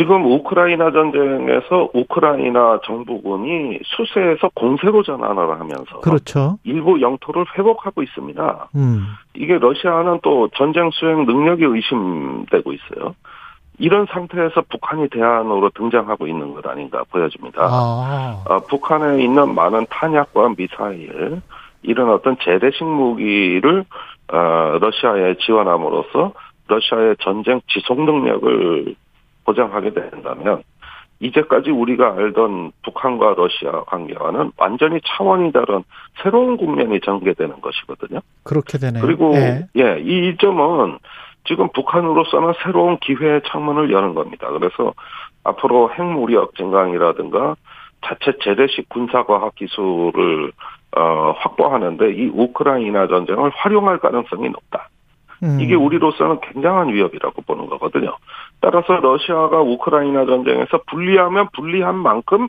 지금 우크라이나 전쟁에서 우크라이나 정부군이 수세에서 공세로 전환을 하면서 그렇죠. 일부 영토를 회복하고 있습니다. 음. 이게 러시아는 또 전쟁 수행 능력이 의심되고 있어요. 이런 상태에서 북한이 대안으로 등장하고 있는 것 아닌가 보여집니다. 아. 어, 북한에 있는 많은 탄약과 미사일 이런 어떤 재래식 무기를 어, 러시아에 지원함으로써 러시아의 전쟁 지속 능력을 보장하게 된다면 이제까지 우리가 알던 북한과 러시아 관계와는 완전히 차원이 다른 새로운 국면이 전개되는 것이거든요. 그렇게 되네요. 그리고 예, 예이 점은 지금 북한으로서는 새로운 기회의 창문을 여는 겁니다. 그래서 앞으로 핵무력 증강이라든가 자체 재래식 군사과학 기술을 어, 확보하는데 이 우크라이나 전쟁을 활용할 가능성이 높다. 음. 이게 우리로서는 굉장한 위협이라고 보는 거거든요. 따라서 러시아가 우크라이나 전쟁에서 불리하면 불리한 만큼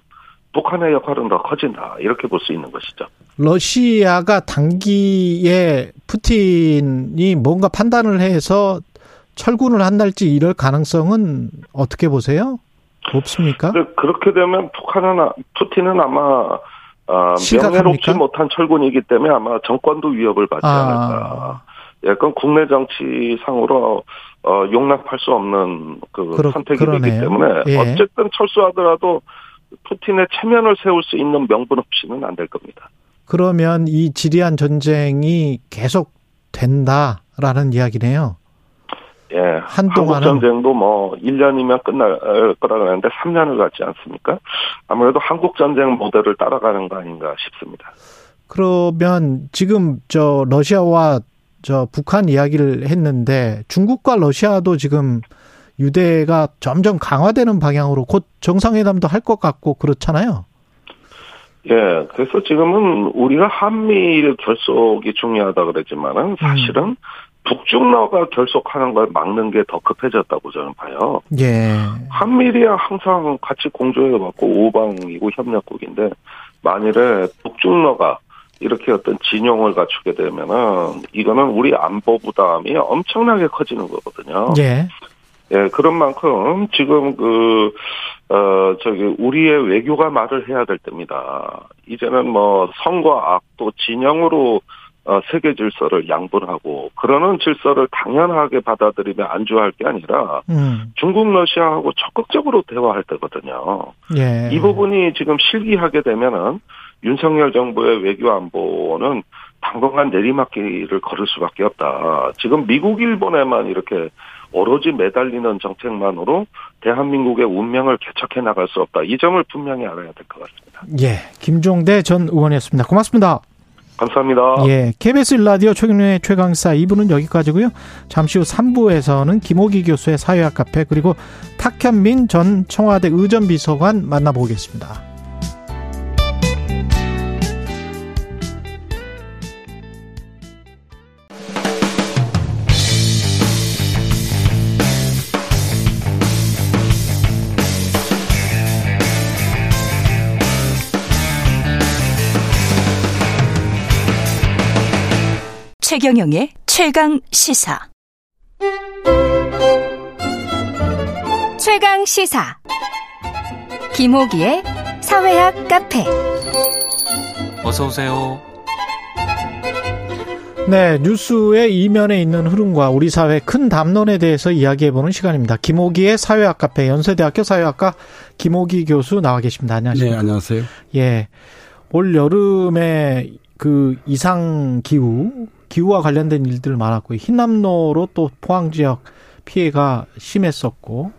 북한의 역할은 더 커진다. 이렇게 볼 수 있는 것이죠. 러시아가 단기에 푸틴이 뭔가 판단을 해서 철군을 한달지 이럴 가능성은 어떻게 보세요? 없습니까? 그렇게 되면 북한은 푸틴은 아마 어, 명예롭지 못한 철군이기 때문에 아마 정권도 위협을 받지 아. 않을까. 약간 국내 정치상으로 어, 용납할 수 없는 그 그러, 선택이 그러네요. 되기 때문에 예. 어쨌든 철수하더라도 푸틴의 체면을 세울 수 있는 명분 없이는 안 될 겁니다. 그러면 이 지리한 전쟁이 계속 된다라는 이야기네요. 예. 한동안은 한국 전쟁도 뭐 1년이면 끝날 거라고 하는데 3년을 갖지 않습니까? 아무래도 한국 전쟁 모델을 따라가는 거 아닌가 싶습니다. 그러면 지금 저 러시아와 저 북한 이야기를 했는데 중국과 러시아도 지금 유대가 점점 강화되는 방향으로 곧 정상회담도 할 것 같고 그렇잖아요. 예, 그래서 지금은 우리가 한미일 결속이 중요하다 그랬지만은 사실은 음. 북중러가 결속하는 걸 막는 게 더 급해졌다고 저는 봐요. 예. 한미일이야 항상 같이 공조해 왔고 오방이고 협력국인데 만일에 북중러가 이렇게 어떤 진영을 갖추게 되면은 이거는 우리 안보 부담이 엄청나게 커지는 거거든요. 예. 예, 그런 만큼 지금 그, 어, 저기, 우리의 외교가 말을 해야 될 때입니다. 이제는 뭐, 선과 악, 또 진영으로 어, 세계 질서를 양분하고 그러는 질서를 당연하게 받아들이며 안주할 게 아니라 음. 중국 러시아하고 적극적으로 대화할 때거든요. 예. 이 부분이 지금 실기하게 되면은 윤석열 정부의 외교 안보는 당분간 내리막길을 걸을 수밖에 없다. 지금 미국 일본에만 이렇게 오로지 매달리는 정책만으로 대한민국의 운명을 개척해 나갈 수 없다. 이 점을 분명히 알아야 될 것 같습니다. 예, 김종대 전 의원이었습니다. 고맙습니다. 감사합니다. 예, KBS 일라디오 최경련의 최강사 2부는 여기까지고요. 잠시 후 3부에서는 김호기 교수의 사회학 카페 그리고 탁현민 전 청와대 의전비서관 만나보겠습니다. 최경영의 최강 시사. 최강 시사. 김호기의 사회학 카페. 어서 오세요. 네, 뉴스의 이면에 있는 흐름과 우리 사회 큰 담론에 대해서 이야기해보는 시간입니다. 김호기의 사회학 카페 연세대학교 사회학과 김호기 교수 나와 계십니다. 안녕하십니까? 네, 안녕하세요. 예. 올 여름에 그 이상 기후 기후와 관련된 일들 많았고 흰남노로 또 포항 지역 피해가 심했었고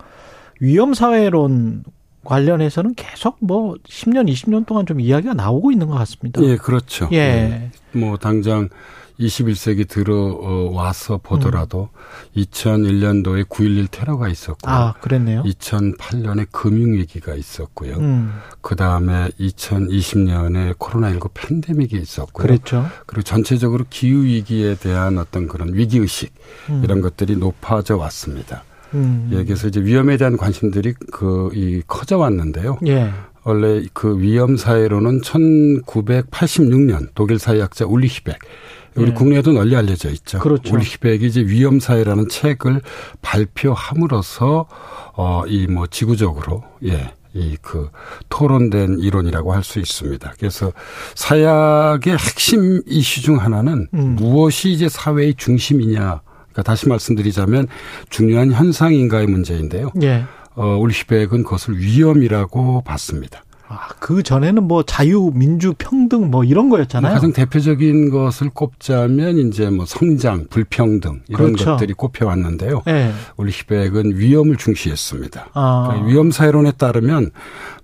위험 사회론 관련해서는 계속 뭐 10년, 20년 동안 좀 이야기가 나오고 있는 것 같습니다. 예, 그렇죠. 예. 예. 뭐 당장 21세기 들어와서 보더라도 음. 2001년도에 9.11 테러가 있었고 아, 그랬네요. 2008년에 금융위기가 있었고요. 음. 그 다음에 2020년에 코로나19 팬데믹이 있었고요. 그랬죠. 그리고 전체적으로 기후위기에 대한 어떤 그런 위기의식 음. 이런 것들이 높아져 왔습니다. 음. 예, 그래서 이제 위험에 대한 관심들이 그, 이, 커져 왔는데요. 예. 원래 그 위험 사회로는 1986년 독일 사회학자 울리 히백 우리 네. 국내에도 널리 알려져 있죠. 그렇죠. 우리 히백이 이제 위험 사회라는 책을 발표함으로써 어이 뭐 지구적으로 예. 이 그 토론된 이론이라고 할 수 있습니다. 그래서 사약의 핵심 이슈 중 하나는 음. 무엇이 이제 사회의 중심이냐. 그러니까 다시 말씀드리자면 중요한 현상인가의 문제인데요. 예. 어, 울리히백은 그것을 위험이라고 봤습니다. 아, 그 전에는 뭐 자유, 민주, 평등 뭐 이런 거였잖아요. 가장 대표적인 것을 꼽자면 이제 뭐 성장, 불평등 이런 그렇죠. 것들이 꼽혀왔는데요. 네. 우리 히백은 위험을 중시했습니다. 아. 그러니까 위험 사회론에 따르면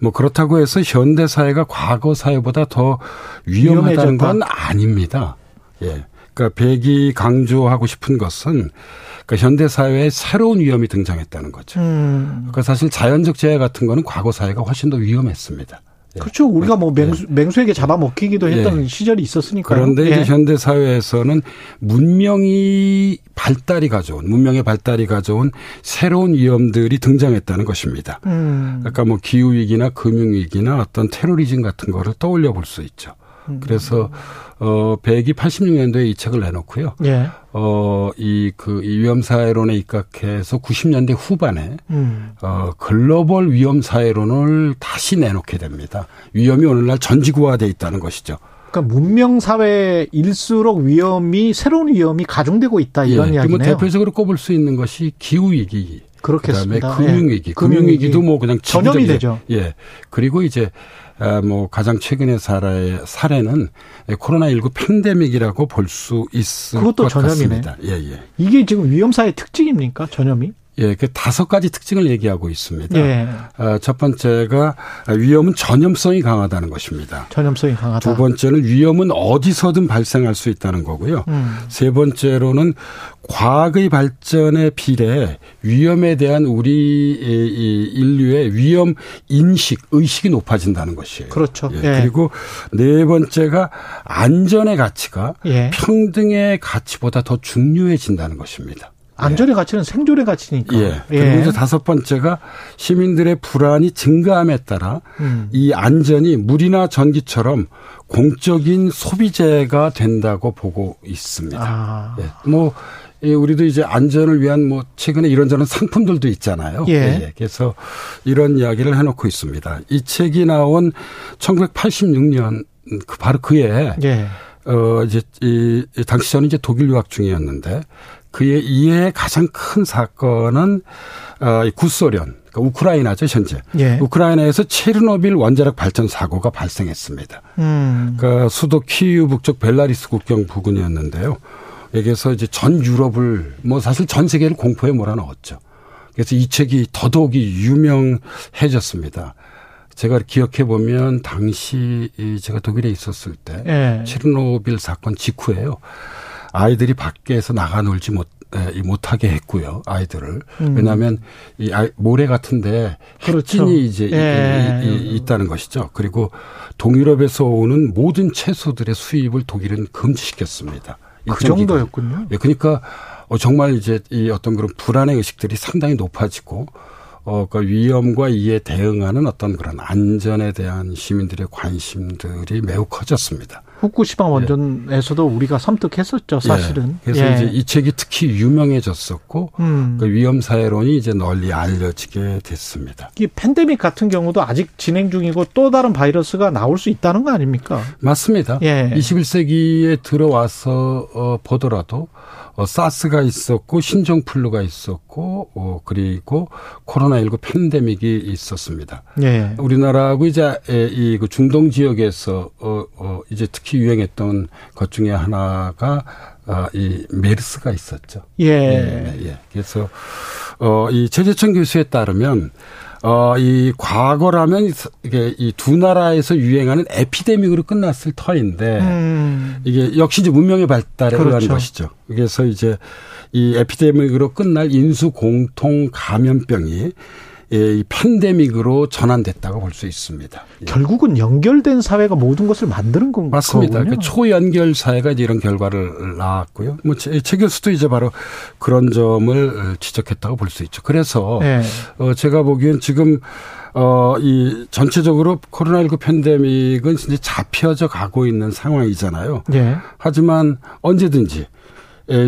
뭐 그렇다고 해서 현대 사회가 과거 사회보다 더 위험하다는 건 아닙니다. 예. 그러니까 백이 강조하고 싶은 것은 그러니까 현대 사회에 새로운 위험이 등장했다는 거죠. 음. 그러니까 사실 자연적 재해 같은 거는 과거 사회가 훨씬 더 위험했습니다. 예. 그렇죠. 우리가 뭐 맹수, 예. 맹수에게 잡아먹히기도 했던 예. 시절이 있었으니까. 그런데 이제 예. 현대 사회에서는 문명이 발달이 가져온 문명의 발달이 가져온 새로운 위험들이 등장했다는 것입니다. 음. 그러니까 뭐 기후 위기나 금융 위기나 어떤 테러리즘 같은 거를 떠올려 볼 수 있죠. 음. 그래서 어 백이 86년도에 이 책을 내놓고요. 예. 어 이 그 이 위험 사회론에 입각해서 90년대 후반에 음. 어 글로벌 위험 사회론을 다시 내놓게 됩니다. 위험이 오늘날 전 지구화돼 있다는 것이죠. 그러니까 문명 사회일수록 위험이 새로운 위험이 가중되고 있다 이런 예, 이야기네요. 뭐 대표적으로 꼽을 수 있는 것이 기후 위기. 그렇겠습니다. 그다음에 금융 위기. 예. 금융 위기도 뭐 그냥 전염이 되죠. 예. 그리고 이제 아, 뭐 가장 최근의 사례 사례는 코로나19 팬데믹이라고 볼 수 있을 그것도 것 전염이네. 같습니다. 예, 예. 이게 지금 위험사의 특징입니까? 전염이? 예, 그 다섯 가지 특징을 얘기하고 있습니다. 예. 어, 첫 번째가 위험은 전염성이 강하다는 것입니다. 전염성이 강하다. 두 번째는 위험은 어디서든 발생할 수 있다는 거고요. 음. 세 번째로는 과학의 발전에 비례 위험에 대한 우리 인류의 위험 인식, 의식이 높아진다는 것이에요. 그렇죠. 예. 예. 그리고 네 번째가 안전의 가치가 예. 평등의 가치보다 더 중요해진다는 것입니다. 안전의 가치는 생존의 가치니까. 예. 예. 그리고 이제 다섯 번째가 시민들의 불안이 증가함에 따라 음. 이 안전이 물이나 전기처럼 공적인 소비재가 된다고 보고 있습니다. 아. 예. 뭐 예, 우리도 이제 안전을 위한 뭐 최근에 이런저런 상품들도 있잖아요. 예. 예. 그래서 이런 이야기를 해놓고 있습니다. 이 책이 나온 1986년 그 바로 그해 예. 어 이제 이 당시 저는 이제 독일 유학 중이었는데 그의 이해 가장 큰 사건은 어, 구소련, 그러니까 우크라이나죠 현재. 예. 우크라이나에서 체르노빌 원자력 발전 사고가 발생했습니다. 음. 그러니까 수도 키우 북쪽 벨라리스 국경 부근이었는데요. 여기서 이제 전 유럽을 뭐 사실 전 세계를 공포에 몰아넣었죠. 그래서 이 책이 더더욱이 유명해졌습니다. 제가 기억해 보면 당시 제가 독일에 있었을 때 예. 체르노빌 사건 직후에요. 아이들이 밖에서 나가 놀지 못 못하게 했고요 아이들을 음. 왜냐하면 이 모래 같은데 그렇죠. 햇진이 이제 예. 이, 이, 있다는 것이죠. 그리고 동유럽에서 오는 모든 채소들의 수입을 독일은 금지시켰습니다. 그 정도였군요. 예, 그러니까 어, 정말 이제 이 어떤 그런 불안의 의식들이 상당히 높아지고 어, 그 위험과 이에 대응하는 어떤 그런 안전에 대한 시민들의 관심들이 매우 커졌습니다. 후쿠시마 예. 원전에서도 예. 우리가 섬뜩했었죠, 예. 사실은. 예. 그래서 예. 이제 이 책이 특히 유명해졌었고 음. 그 위험 사회론이 이제 널리 알려지게 됐습니다. 이 팬데믹 같은 경우도 아직 진행 중이고 또 다른 바이러스가 나올 수 있다는 거 아닙니까? 맞습니다. 예. 21세기에 들어와서 어, 보더라도 어, 사스가 있었고 신종플루가 있었고 어, 그리고 코로나19 팬데믹이 있었습니다. 예. 우리나라하고 이제 이그 중동 지역에서 어, 어 이제 특히 유행했던 것 중에 하나가 아, 이 메르스가 있었죠. 예. 예, 예. 그래서 어, 이 최재천 교수에 따르면 어, 이 과거라면 이게 이 두 나라에서 유행하는 에피데믹으로 끝났을 터인데 음. 이게 역시 이제 문명의 발달에 그렇죠. 의한 것이죠. 그래서 이제 이 에피데믹으로 끝날 인수 공통 감염병이 이 팬데믹으로 전환됐다고 볼 수 있습니다. 예. 결국은 연결된 사회가 모든 것을 만드는 건 맞습니다. 그 초연결 사회가 이제 이런 결과를 낳았고요. 뭐최 교수도 이제 바로 그런 점을 지적했다고 볼 수 있죠. 그래서 네. 어 제가 보기엔 지금 어, 이 전체적으로 코로나19 팬데믹은 이제 잡혀져 가고 있는 상황이잖아요. 네. 하지만 언제든지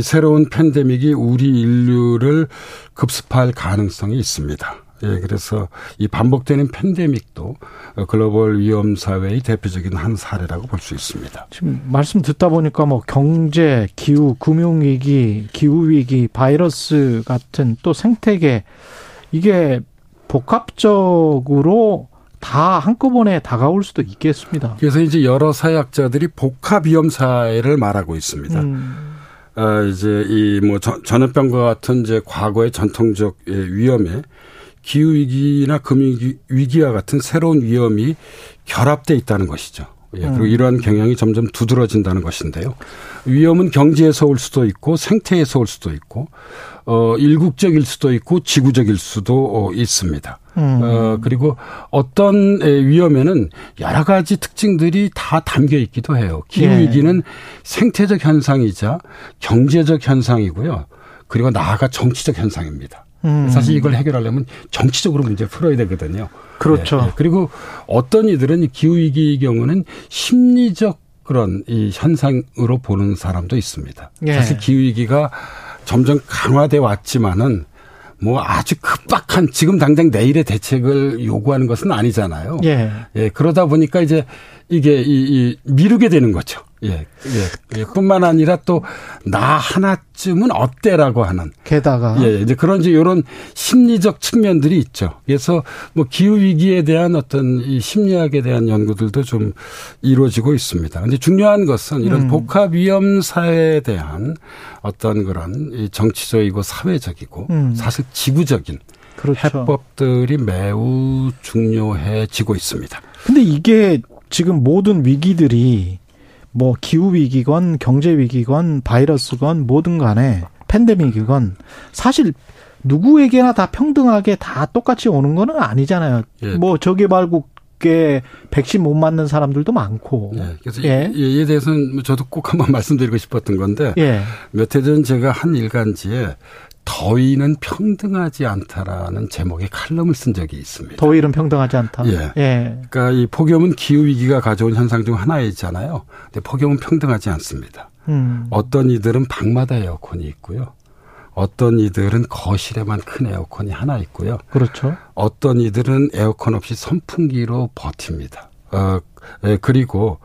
새로운 팬데믹이 우리 인류를 급습할 가능성이 있습니다. 예, 그래서 이 반복되는 팬데믹도 글로벌 위험 사회의 대표적인 한 사례라고 볼 수 있습니다. 지금 말씀 듣다 보니까 뭐 경제, 기후, 금융 위기, 기후 위기, 바이러스 같은 또 생태계 이게 복합적으로 다 한꺼번에 다가올 수도 있겠습니다. 그래서 이제 여러 사회학자들이 복합 위험 사회를 말하고 있습니다. 음. 어, 이제 이 뭐 전염병과 같은 이제 과거의 전통적 위험에 기후 위기나 금융 위기와 같은 새로운 위험이 결합돼 있다는 것이죠. 예, 그리고 음. 이러한 경향이 점점 두드러진다는 것인데요. 위험은 경제에서 올 수도 있고 생태에서 올 수도 있고 어 일국적일 수도 있고 지구적일 수도 어, 있습니다. 음. 어, 그리고 어떤 위험에는 여러 가지 특징들이 다 담겨 있기도 해요. 기후 위기는 예. 생태적 현상이자 경제적 현상이고요. 그리고 나아가 정치적 현상입니다. 음. 사실 이걸 해결하려면 정치적으로 문제를 풀어야 되거든요. 그렇죠. 네, 네. 그리고 어떤 이들은 기후위기의 경우는 심리적 그런 이 현상으로 보는 사람도 있습니다. 예. 사실 기후위기가 점점 강화돼 왔지만은 뭐 아주 급박한 지금 당장 내일의 대책을 요구하는 것은 아니잖아요. 예. 예 그러다 보니까 이제 이게 이, 이 미루게 되는 거죠. 예, 예, 예. 뿐만 아니라 또 나 하나쯤은 어때라고 하는. 게다가. 예, 이제 그런 이제 이런 심리적 측면들이 있죠. 그래서 뭐 기후위기에 대한 어떤 이 심리학에 대한 연구들도 좀 이루어지고 있습니다. 근데 중요한 것은 이런 음. 복합위험사에 대한 어떤 그런 이 정치적이고 사회적이고 음. 사실 지구적인 그렇죠. 해법들이 매우 중요해지고 있습니다. 근데 이게 지금 모든 위기들이 뭐 기후 위기건 경제 위기건 바이러스건 뭐든 간에 팬데믹이건 사실 누구에게나 다 평등하게 다 똑같이 오는 거는 아니잖아요. 예. 뭐 저개발국에 백신 못 맞는 사람들도 많고. 예. 그래서 예. 이에 대해서는 뭐 저도 꼭 한번 말씀드리고 싶었던 건데 예. 몇해 전 제가 한 일간지에 더위는 평등하지 않다라는 제목의 칼럼을 쓴 적이 있습니다. 더위는 평등하지 않다. 예. 예. 그러니까 이 폭염은 기후 위기가 가져온 현상 중 하나이잖아요. 근데 폭염은 평등하지 않습니다. 음. 어떤 이들은 방마다 에어컨이 있고요. 어떤 이들은 거실에만 큰 에어컨이 하나 있고요. 그렇죠. 어떤 이들은 에어컨 없이 선풍기로 버팁니다. 어, 예, 그리고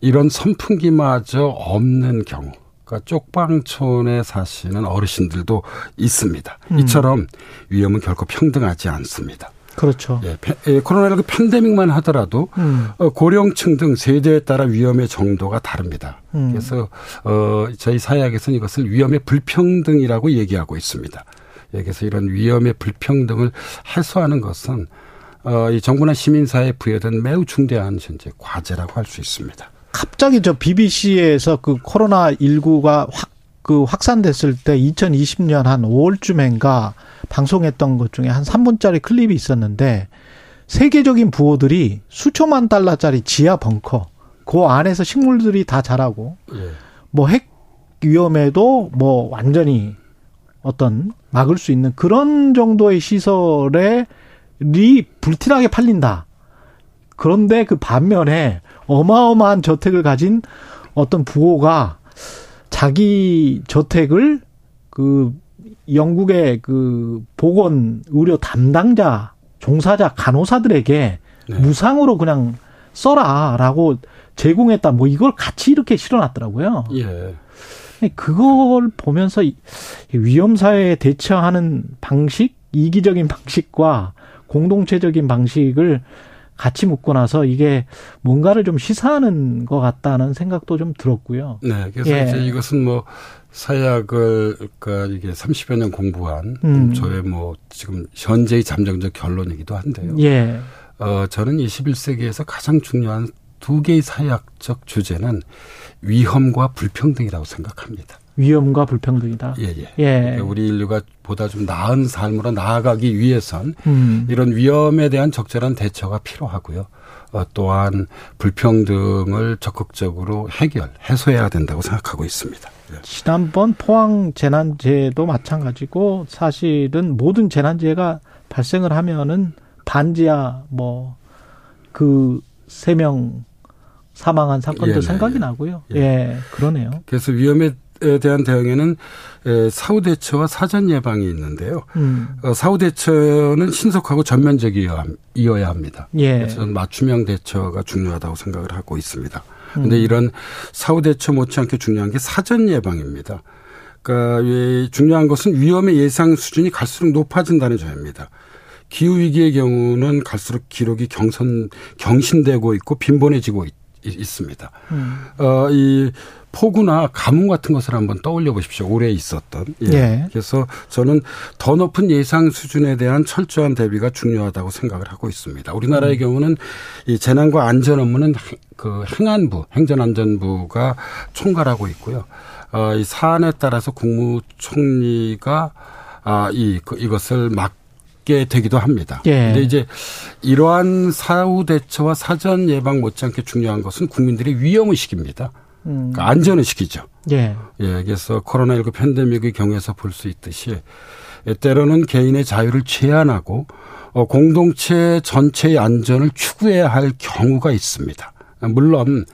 이런 선풍기마저 없는 경우 그러니까 쪽방촌에 사시는 어르신들도 있습니다. 음. 이처럼 위험은 결코 평등하지 않습니다. 그렇죠. 예, 예, 코로나19 팬데믹만 하더라도 음. 어, 고령층 등 세대에 따라 위험의 정도가 다릅니다. 음. 그래서 어, 저희 사회학에서는 이것을 위험의 불평등이라고 얘기하고 있습니다. 예, 그래서 이런 위험의 불평등을 해소하는 것은 어, 이 정부나 시민사회에 부여된 매우 중대한 현재 과제라고 할 수 있습니다. 갑자기 저 BBC에서 그 코로나 19가 확 그 확산됐을 때 2020년 한 5월쯤엔가 방송했던 것 중에 한 3분짜리 클립이 있었는데 세계적인 부호들이 수천만 달러짜리 지하 벙커 그 안에서 식물들이 다 자라고 예. 뭐핵 위험에도 뭐 완전히 어떤 막을 수 있는 그런 정도의 시설에 리 불티나게 팔린다. 그런데 그 반면에 어마어마한 저택을 가진 어떤 부호가 자기 저택을 그 영국의 그 보건 의료 담당자 종사자 간호사들에게 네. 무상으로 그냥 써라라고 제공했다. 뭐 이걸 같이 이렇게 실어놨더라고요. 예. 그걸 보면서 위험 사회에 대처하는 방식, 이기적인 방식과 공동체적인 방식을 같이 묶고 나서 이게 뭔가를 좀 시사하는 것 같다는 생각도 좀 들었고요. 네. 그래서 예. 이제 이것은 뭐 사약을 그러니까 이게 30여 년 공부한 음. 저의 뭐 지금 현재의 잠정적 결론이기도 한데요. 예. 어 저는 21세기에서 가장 중요한 두 개의 사약적 주제는 위험과 불평등이라고 생각합니다. 위험과 불평등이다. 예, 예. 예. 그러니까 우리 인류가 보다 좀 나은 삶으로 나아가기 위해선 음. 이런 위험에 대한 적절한 대처가 필요하고요. 어, 또한 불평등을 적극적으로 해결, 해소해야 된다고 생각하고 있습니다. 예. 지난번 포항 재난재해도 마찬가지고 사실은 모든 재난재해가 발생을 하면은 반지하 뭐그 세명 사망한 사건도 예, 네, 생각이 예. 나고요. 예. 예, 그러네요. 그래서 위험에 에 대한 대응에는 사후 대처와 사전 예방이 있는데요. 음. 어, 사후 대처는 신속하고 전면적이어야 합니다. 예. 그래서 맞춤형 대처가 중요하다고 생각을 하고 있습니다. 그런데 음. 이런 사후 대처 못지않게 중요한 게 사전 예방입니다. 그러니까 중요한 것은 위험의 예상 수준이 갈수록 높아진다는 점입니다. 기후 위기의 경우는 갈수록 기록이 경선 경신되고 있고 빈번해지고 있, 있습니다. 음. 어, 이 폭우나 가뭄 같은 것을 한번 떠올려 보십시오. 올해 있었던. 예. 예. 그래서 저는 더 높은 예상 수준에 대한 철저한 대비가 중요하다고 생각을 하고 있습니다. 우리나라의 음. 경우는 이 재난과 안전 업무는 그 행안부, 행정안전부가 총괄하고 있고요. 어, 이 사안에 따라서 국무총리가 아, 이, 그, 이것을 막있 게 되기도 합니다. 예. 근데 이제 이러한 사후 대처와 사전 예방 못지않게 중요한 것은 국민들의 위험 의식입니다. 음. 그러니까 안전 의식이죠. 예. 예. 그래서 코로나19 팬데믹의 경우에서 볼 수 있듯이 때로는 개인의 자유를 제한하고 어, 공동체 전체의 안전을 추구해야 할 경우가 있습니다. 물론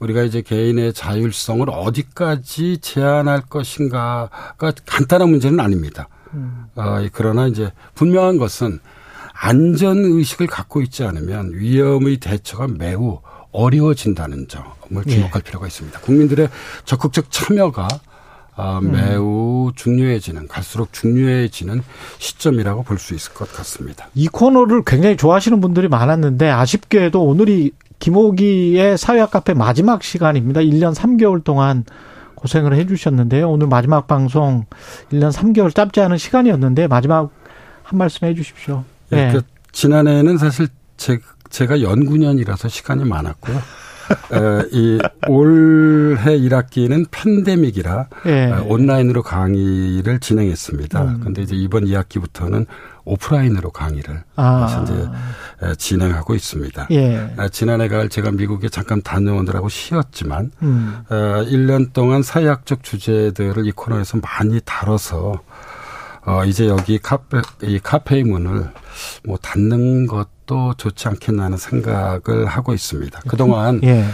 우리가 이제 개인의 자율성을 어디까지 제한할 것인가가 간단한 문제는 아닙니다. 음. 어, 그러나 이제 분명한 것은 안전 의식을 갖고 있지 않으면 위험의 대처가 매우 어려워진다는 점을 주목할 예. 필요가 있습니다. 국민들의 적극적 참여가 아, 음. 매우 중요해지는 갈수록 중요해지는 시점이라고 볼 수 있을 것 같습니다. 이 코너를 굉장히 좋아하시는 분들이 많았는데 아쉽게도 오늘이 김호기의 사회학 카페 마지막 시간입니다. 1년 3개월 동안 고생을 해 주셨는데요. 오늘 마지막 방송 1년 3개월 짧지 않은 시간이었는데 마지막 한 말씀 해 주십시오. 네. 네. 그 지난해에는 사실 제, 제가 연구년이라서 시간이 많았고요. 이 올해 1학기는 팬데믹이라 예. 온라인으로 강의를 진행했습니다. 음. 근데 이제 이번 2학기부터는 오프라인으로 강의를 아. 이제 진행하고 있습니다. 예. 지난해 가을 제가 미국에 잠깐 다녀오느라고 쉬었지만 음. 1년 동안 사회학적 주제들을 이 코너에서 많이 다뤄서 어, 이제 여기 카페, 이 카페의 문을 뭐 닫는 것도 좋지 않겠나 하는 생각을 하고 있습니다. 그동안 예.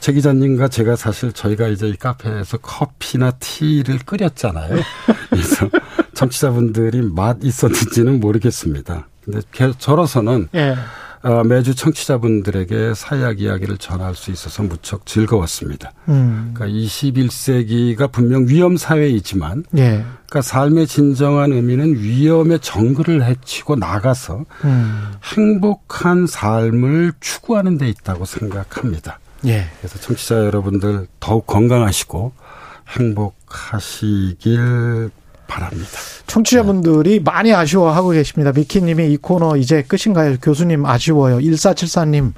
최 기자님과 제가 사실 저희가 이제 이 카페에서 커피나 티를 끓였잖아요. 그래서 청취자분들이 맛 있었는지는 모르겠습니다. 근데 저로서는 예. 어, 매주 청취자분들에게 사약 이야기를 전할 수 있어서 무척 즐거웠습니다. 음. 그러니까 21세기가 분명 위험 사회이지만, 예. 그러니까 삶의 진정한 의미는 위험의 정글을 헤치고 나가서 음. 행복한 삶을 추구하는 데 있다고 생각합니다. 예. 그래서 청취자 여러분들 더욱 건강하시고 행복하시길 바랍니다. 청취자분들이 네. 많이 아쉬워하고 계십니다. 미키님이 이 코너 이제 끝인가요? 교수님 아쉬워요. 1474님.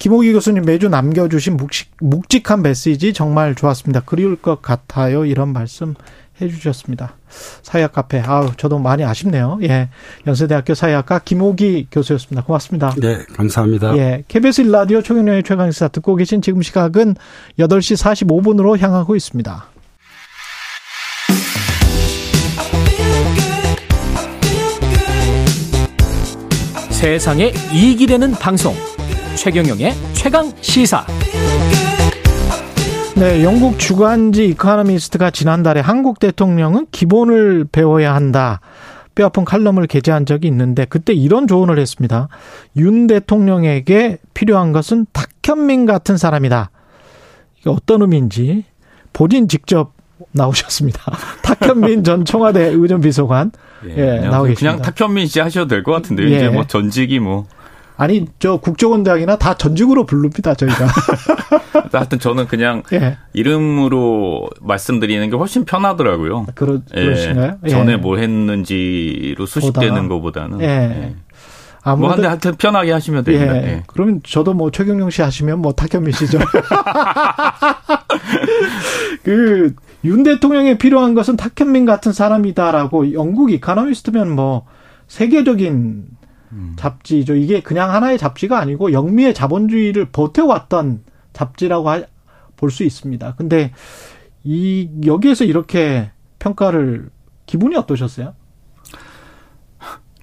김호기 교수님 매주 남겨주신 묵직, 묵직한 메시지 정말 좋았습니다. 그리울 것 같아요. 이런 말씀 해주셨습니다. 사회학 카페. 아우, 저도 많이 아쉽네요. 예. 연세대학교 사회학과 김호기 교수였습니다. 고맙습니다. 네, 감사합니다. 예. KBS 일라디오 초경영의 최강시사 듣고 계신 지금 시각은 8시 45분으로 향하고 있습니다. 세상에 이익이 되는 방송 최경영의 최강 시사 네, 영국 주간지 이카노미스트가 지난달에 한국 대통령은 기본을 배워야 한다. 뼈아픈 칼럼을 게재한 적이 있는데 그때 이런 조언을 했습니다. 윤 대통령에게 필요한 것은 탁현민 같은 사람이다. 이게 어떤 의미인지 본인 직접 나오셨습니다. 탁현민 전 청와대 의전비서관 예, 예 나오 계십니다. 그냥 탁현민 씨 하셔도 될 것 같은데 예. 이제 뭐 전직이 뭐 아니 저 국정원장이나 다 전직으로 부릅니다 저희가. 하여튼 저는 그냥 예. 이름으로 말씀드리는 게 훨씬 편하더라고요. 그러, 그러신가요? 예. 전에 뭘 했는지로 수식되는 것보다는. 예. 예. 뭐 한데 하여튼 편하게 하시면 됩니다. 예. 예. 그러면 저도 뭐 최경영 씨 하시면 뭐 탁현민 씨죠. 그 윤 대통령에 필요한 것은 탁현민 같은 사람이다라고 영국 이카노미스트면 뭐 세계적인 음. 잡지죠. 이게 그냥 하나의 잡지가 아니고 영미의 자본주의를 버텨왔던 잡지라고 볼 수 있습니다. 근데 이 여기에서 이렇게 평가를 기분이 어떠셨어요?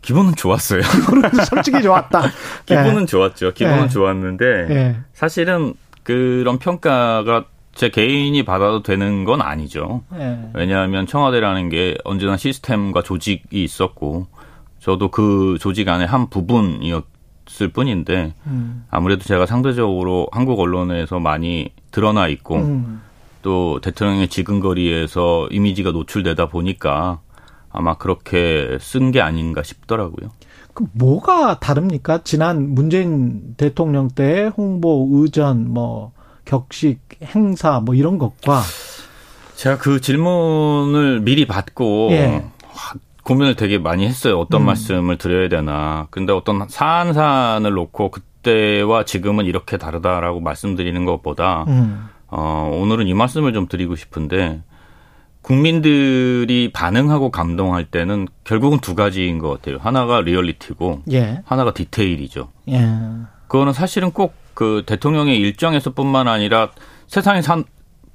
기분은 좋았어요. 기분은 솔직히 좋았다. 기분은 네. 좋았죠. 기분은 네. 좋았는데 네. 사실은 그런 평가가 제 개인이 받아도 되는 건 아니죠. 네. 왜냐하면 청와대라는 게 언제나 시스템과 조직이 있었고 저도 그 조직 안에 한 부분이었을 뿐인데 음. 아무래도 제가 상대적으로 한국 언론에서 많이 드러나 있고 음. 또 대통령의 지근거리에서 이미지가 노출되다 보니까 아마 그렇게 쓴 게 아닌가 싶더라고요. 그 뭐가 다릅니까? 지난 문재인 대통령 때 홍보 의전 뭐 격식 행사 뭐 이런 것과 제가 그 질문을 미리 받고 예. 고민을 되게 많이 했어요. 어떤 음. 말씀을 드려야 되나. 근데 어떤 사안 사안을 놓고 그때와 지금은 이렇게 다르다라고 말씀드리는 것보다 음. 어, 오늘은 이 말씀을 좀 드리고 싶은데 국민들이 반응하고 감동할 때는 결국은 두 가지인 것 같아요. 하나가 리얼리티고 예. 하나가 디테일이죠. 예. 그거는 사실은 꼭 그 대통령의 일정에서뿐만 아니라 세상에 산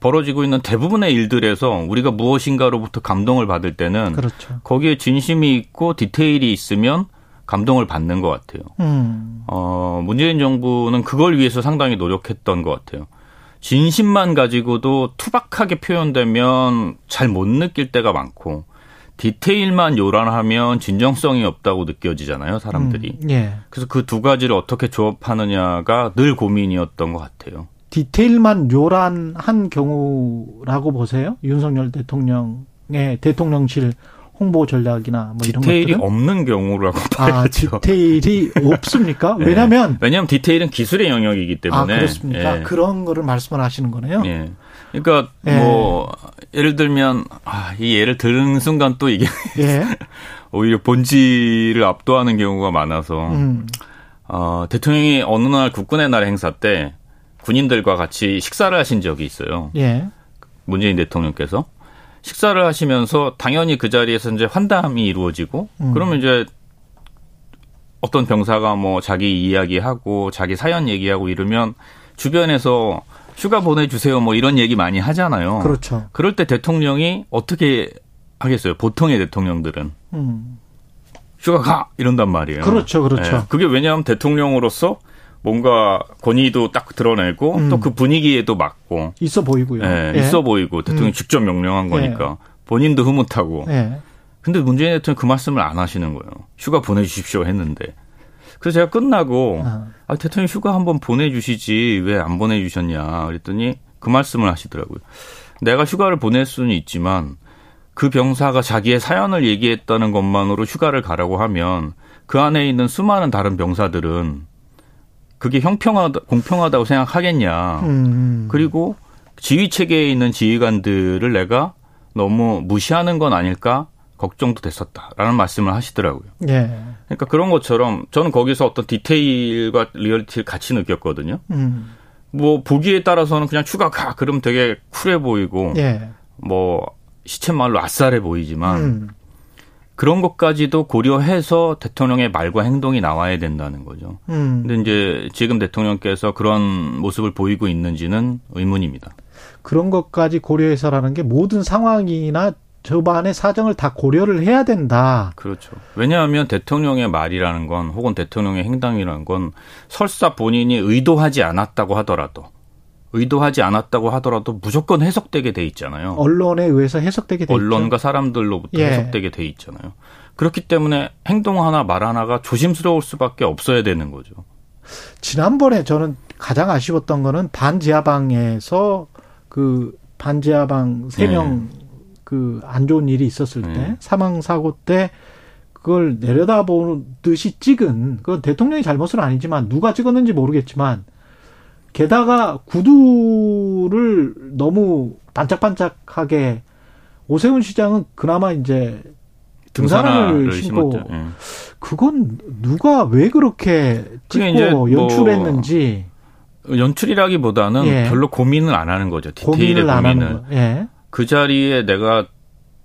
벌어지고 있는 대부분의 일들에서 우리가 무엇인가로부터 감동을 받을 때는 그렇죠. 거기에 진심이 있고 디테일이 있으면 감동을 받는 것 같아요. 음. 어, 문재인 정부는 그걸 위해서 상당히 노력했던 것 같아요. 진심만 가지고도 투박하게 표현되면 잘 못 느낄 때가 많고 디테일만 요란하면 진정성이 없다고 느껴지잖아요, 사람들이. 음, 예. 그래서 그 두 가지를 어떻게 조합하느냐가 늘 고민이었던 것 같아요. 디테일만 요란한 경우라고 보세요? 윤석열 대통령의 대통령실 홍보 전략이나 뭐 이런 디테일이 없는 경우라고 아, 봐야죠. 아, 디테일이 없습니까? 네. 왜냐하면 왜냐하면 디테일은 기술의 영역이기 때문에 아, 그렇습니까? 예. 그런 거를 말씀을 하시는 거네요. 예. 그러니까 예. 뭐 예를 들면 아, 이 예를 들은 순간 또 이게 예. 오히려 본질을 압도하는 경우가 많아서 음. 어, 대통령이 어느 날 국군의 날 행사 때 군인들과 같이 식사를 하신 적이 있어요. 예. 문재인 대통령께서 식사를 하시면서 당연히 그 자리에서 이제 환담이 이루어지고 음. 그러면 이제 어떤 병사가 뭐 자기 이야기하고 자기 사연 얘기하고 이러면 주변에서 휴가 보내주세요 뭐 이런 얘기 많이 하잖아요. 그렇죠. 그럴 때 대통령이 어떻게 하겠어요? 보통의 대통령들은 음. 휴가 가 이런단 말이에요. 그렇죠, 그렇죠. 네. 그게 왜냐하면 대통령으로서 뭔가 권위도 딱 드러내고 음. 또그 분위기에도 맞고 있어 보이고요. 예, 예. 있어 보이고 대통령이 음. 직접 명령한 거니까 예. 본인도 흐뭇하고. 예. 근데 문재인 대통령 그 말씀을 안 하시는 거예요. 휴가 보내주십시오 했는데. 그래서 제가 끝나고 아, 아 대통령 휴가 한번 보내주시지 왜 안 보내주셨냐 그랬더니 그 말씀을 하시더라고요. 내가 휴가를 보낼 수는 있지만 그 병사가 자기의 사연을 얘기했다는 것만으로 휴가를 가라고 하면 그 안에 있는 수많은 다른 병사들은 그게 형평하다, 공평하다고 생각하겠냐. 음. 그리고 지휘 체계에 있는 지휘관들을 내가 너무 무시하는 건 아닐까 걱정도 됐었다라는 말씀을 하시더라고요. 예. 그러니까 그런 것처럼 저는 거기서 어떤 디테일과 리얼리티를 같이 느꼈거든요. 음. 뭐 보기에 따라서는 그냥 추가 가 그러면 되게 쿨해 보이고 예. 뭐 시쳇말로 아싸해 보이지만 음. 그런 것까지도 고려해서 대통령의 말과 행동이 나와야 된다는 거죠. 음. 근데 이제 지금 대통령께서 그런 모습을 보이고 있는지는 의문입니다. 그런 것까지 고려해서라는 게 모든 상황이나 저반의 사정을 다 고려를 해야 된다. 그렇죠. 왜냐하면 대통령의 말이라는 건 혹은 대통령의 행동이라는 건 설사 본인이 의도하지 않았다고 하더라도 의도하지 않았다고 하더라도 무조건 해석되게 돼 있잖아요. 언론에 의해서 해석되게 돼 언론과 있죠. 사람들로부터 예. 해석되게 돼 있잖아요. 그렇기 때문에 행동 하나 말 하나가 조심스러울 수밖에 없어야 되는 거죠. 지난번에 저는 가장 아쉬웠던 거는 반지하방에서 그 반지하방 세명 그안 네. 좋은 일이 있었을 때 네. 사망 사고 때 그걸 내려다보듯이 찍은 그 대통령이 잘못은 아니지만 누가 찍었는지 모르겠지만 게다가 구두를 너무 반짝반짝하게 오세훈 시장은 그나마 이제 등산화를 신고 예. 그건 누가 왜 그렇게 찍고 뭐 연출했는지 뭐 연출이라기보다는 예. 별로 고민을 안 하는 거죠 디테일의 고민을, 고민을. 예. 그 자리에 내가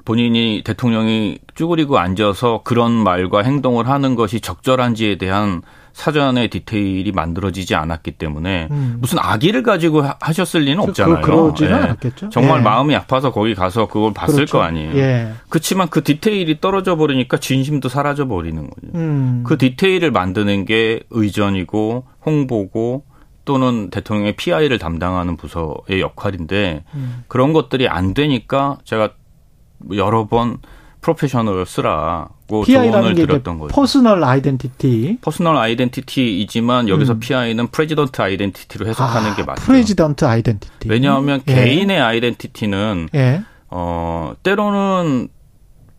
본인이 대통령이 쭈그리고 앉아서 그런 말과 행동을 하는 것이 적절한지에 대한 사전에 디테일이 만들어지지 않았기 때문에 음. 무슨 아기를 가지고 하셨을 리는 없잖아요. 그러지는 예. 않았겠죠. 정말 예. 마음이 아파서 거기 가서 그걸 봤을 그렇죠. 거 아니에요. 예. 그렇지만 그 디테일이 떨어져 버리니까 진심도 사라져 버리는 거죠. 음. 그 디테일을 만드는 게 의전이고 홍보고 또는 대통령의 PI를 담당하는 부서의 역할인데 음. 그런 것들이 안 되니까 제가 여러 번 프로페셔널을 쓰라고 조언을 드렸던 거죠. personal identity. personal identity이지만 여기서 음. PI는 president identity로 해석하는 아, 게 맞죠. president identity. 왜냐하면 예. 개인의 identity는 예. 어 때로는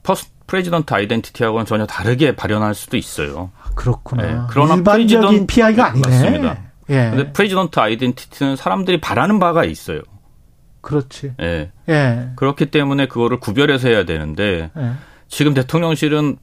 pers president identity하고는 전혀 다르게 발현할 수도 있어요. 아, 그렇구나. 예. 그러나 일반적인 PI가 아니네. 맞습니다. 예. 근데 president identity는 사람들이 바라는 바가 있어요. 그렇지. 예. 예. 그렇기 때문에 그거를 구별해서 해야 되는데 예. 지금 대통령실은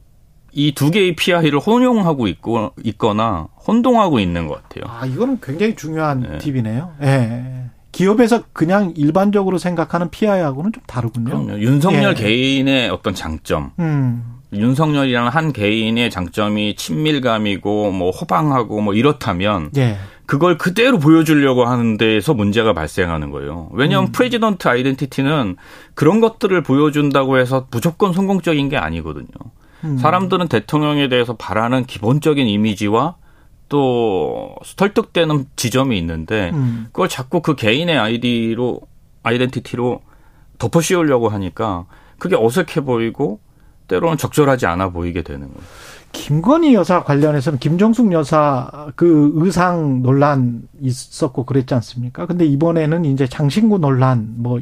이 두 개의 PI를 혼용하고 있고 있거나 혼동하고 있는 것 같아요. 아 이거는 굉장히 중요한 예. 팁이네요. 예. 기업에서 그냥 일반적으로 생각하는 PI하고는 좀 다르군요. 그럼요. 윤석열 예. 개인의 어떤 장점. 음. 윤석열이라는 한 개인의 장점이 친밀감이고 뭐 호방하고 뭐 이렇다면 예. 그걸 그대로 보여주려고 하는 데에서 문제가 발생하는 거예요. 왜냐하면 음. president identity는 그런 것들을 보여준다고 해서 무조건 성공적인 게 아니거든요. 음. 사람들은 대통령에 대해서 바라는 기본적인 이미지와 또 설득되는 지점이 있는데 음. 그걸 자꾸 그 개인의 아이디로 identity로 덮어 씌우려고 하니까 그게 어색해 보이고 때로는 적절하지 않아 보이게 되는 거예요. 김건희 여사 관련해서는 김정숙 여사 그 의상 논란 있었고 그랬지 않습니까? 근데 이번에는 이제 장신구 논란 뭐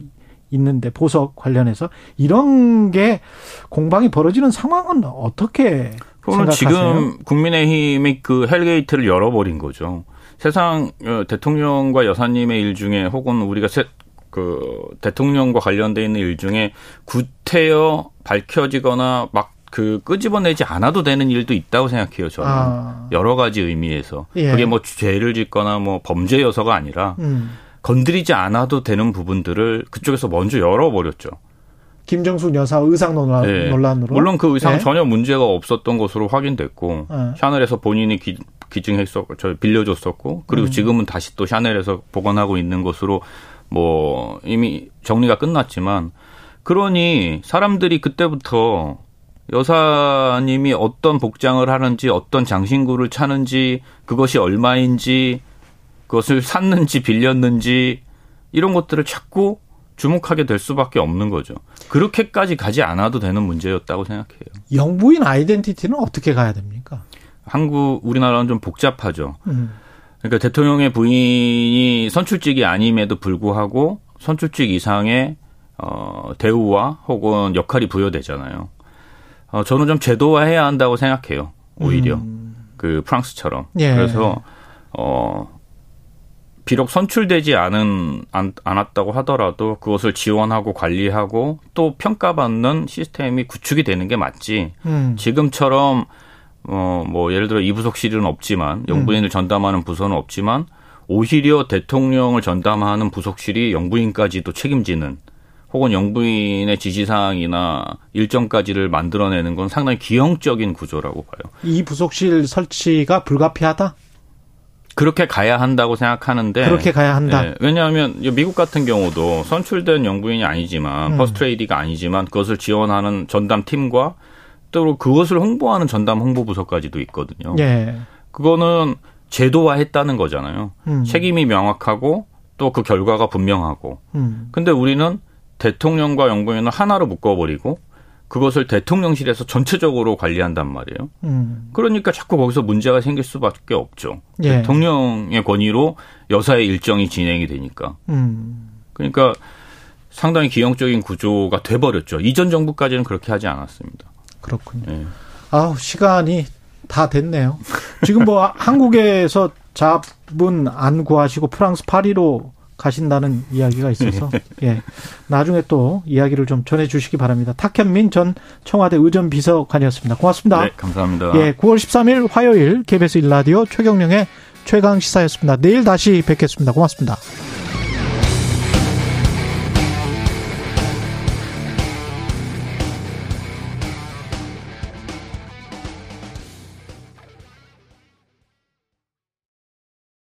있는데 보석 관련해서 이런 게 공방이 벌어지는 상황은 어떻게 그거는 지금 국민의힘이 그 hell gate를 열어버린 거죠. 세상 어, 대통령과 여사님의 일 중에 혹은 우리가 세, 그 대통령과 관련돼 있는 일 중에 구태여 밝혀지거나 막 그 끄집어내지 않아도 되는 일도 있다고 생각해요. 저는 아. 여러 가지 의미에서 예. 그게 뭐 죄를 짓거나 뭐 범죄 요소가 아니라 음. 건드리지 않아도 되는 부분들을 그쪽에서 먼저 열어버렸죠. 김정숙 여사 의상 논란, 네. 논란으로 물론 그 의상 네. 전혀 문제가 없었던 것으로 확인됐고 네. 샤넬에서 본인이 기, 기증했었고 저 빌려줬었고 그리고 음. 지금은 다시 또 샤넬에서 보관하고 있는 것으로 뭐 이미 정리가 끝났지만 그러니 사람들이 그때부터 여사님이 어떤 복장을 하는지 어떤 장신구를 차는지 그것이 얼마인지 그것을 샀는지 빌렸는지 이런 것들을 자꾸 주목하게 될 수밖에 없는 거죠. 그렇게까지 가지 않아도 되는 문제였다고 생각해요. 영부인 아이덴티티는 어떻게 가야 됩니까? 한국 우리나라는 좀 복잡하죠. 음. 그러니까 대통령의 부인이 선출직이 아님에도 불구하고 선출직 이상의 어, 대우와 혹은 역할이 부여되잖아요. 어, 저는 좀 제도화해야 한다고 생각해요. 오히려 음. 그 프랑스처럼. 예. 그래서 어 비록 선출되지 않은 안, 않았다고 하더라도 그것을 지원하고 관리하고 또 평가받는 시스템이 구축이 되는 게 맞지. 음. 지금처럼 어 뭐 예를 들어 이부속실은 없지만 영부인을 음. 전담하는 부서는 없지만 오히려 대통령을 전담하는 부속실이 영부인까지도 책임지는 혹은 영부인의 지시사항이나 일정까지를 만들어내는 건 상당히 기형적인 구조라고 봐요. 이 부속실 설치가 불가피하다? 그렇게 가야 한다고 생각하는데 그렇게 가야 한다. 네, 왜냐하면 미국 같은 경우도 선출된 영부인이 아니지만 음. 퍼스트레이디가 아니지만 그것을 지원하는 전담 팀과 또 그것을 홍보하는 전담 홍보 부서까지도 있거든요. 예. 그거는 제도화했다는 거잖아요. 음. 책임이 명확하고 또 그 결과가 분명하고. 음. 근데 우리는 대통령과 영부인을 하나로 묶어버리고 그것을 대통령실에서 전체적으로 관리한단 말이에요. 음. 그러니까 자꾸 거기서 문제가 생길 수밖에 없죠. 예. 대통령의 권위로 여사의 일정이 진행이 되니까. 음. 그러니까 상당히 기형적인 구조가 돼버렸죠. 이전 정부까지는 그렇게 하지 않았습니다. 그렇군요. 예. 아우 시간이 다 됐네요. 지금 뭐 한국에서 잡은 안 구하시고 프랑스 파리로 가신다는 이야기가 있어서 예 나중에 또 이야기를 좀 전해 주시기 바랍니다. 탁현민 전 청와대 의전 비서관이었습니다. 고맙습니다. 네, 감사합니다. 예, 9월 13일 화요일 KBS 일라디오 최경령의 최강 시사였습니다. 내일 다시 뵙겠습니다. 고맙습니다.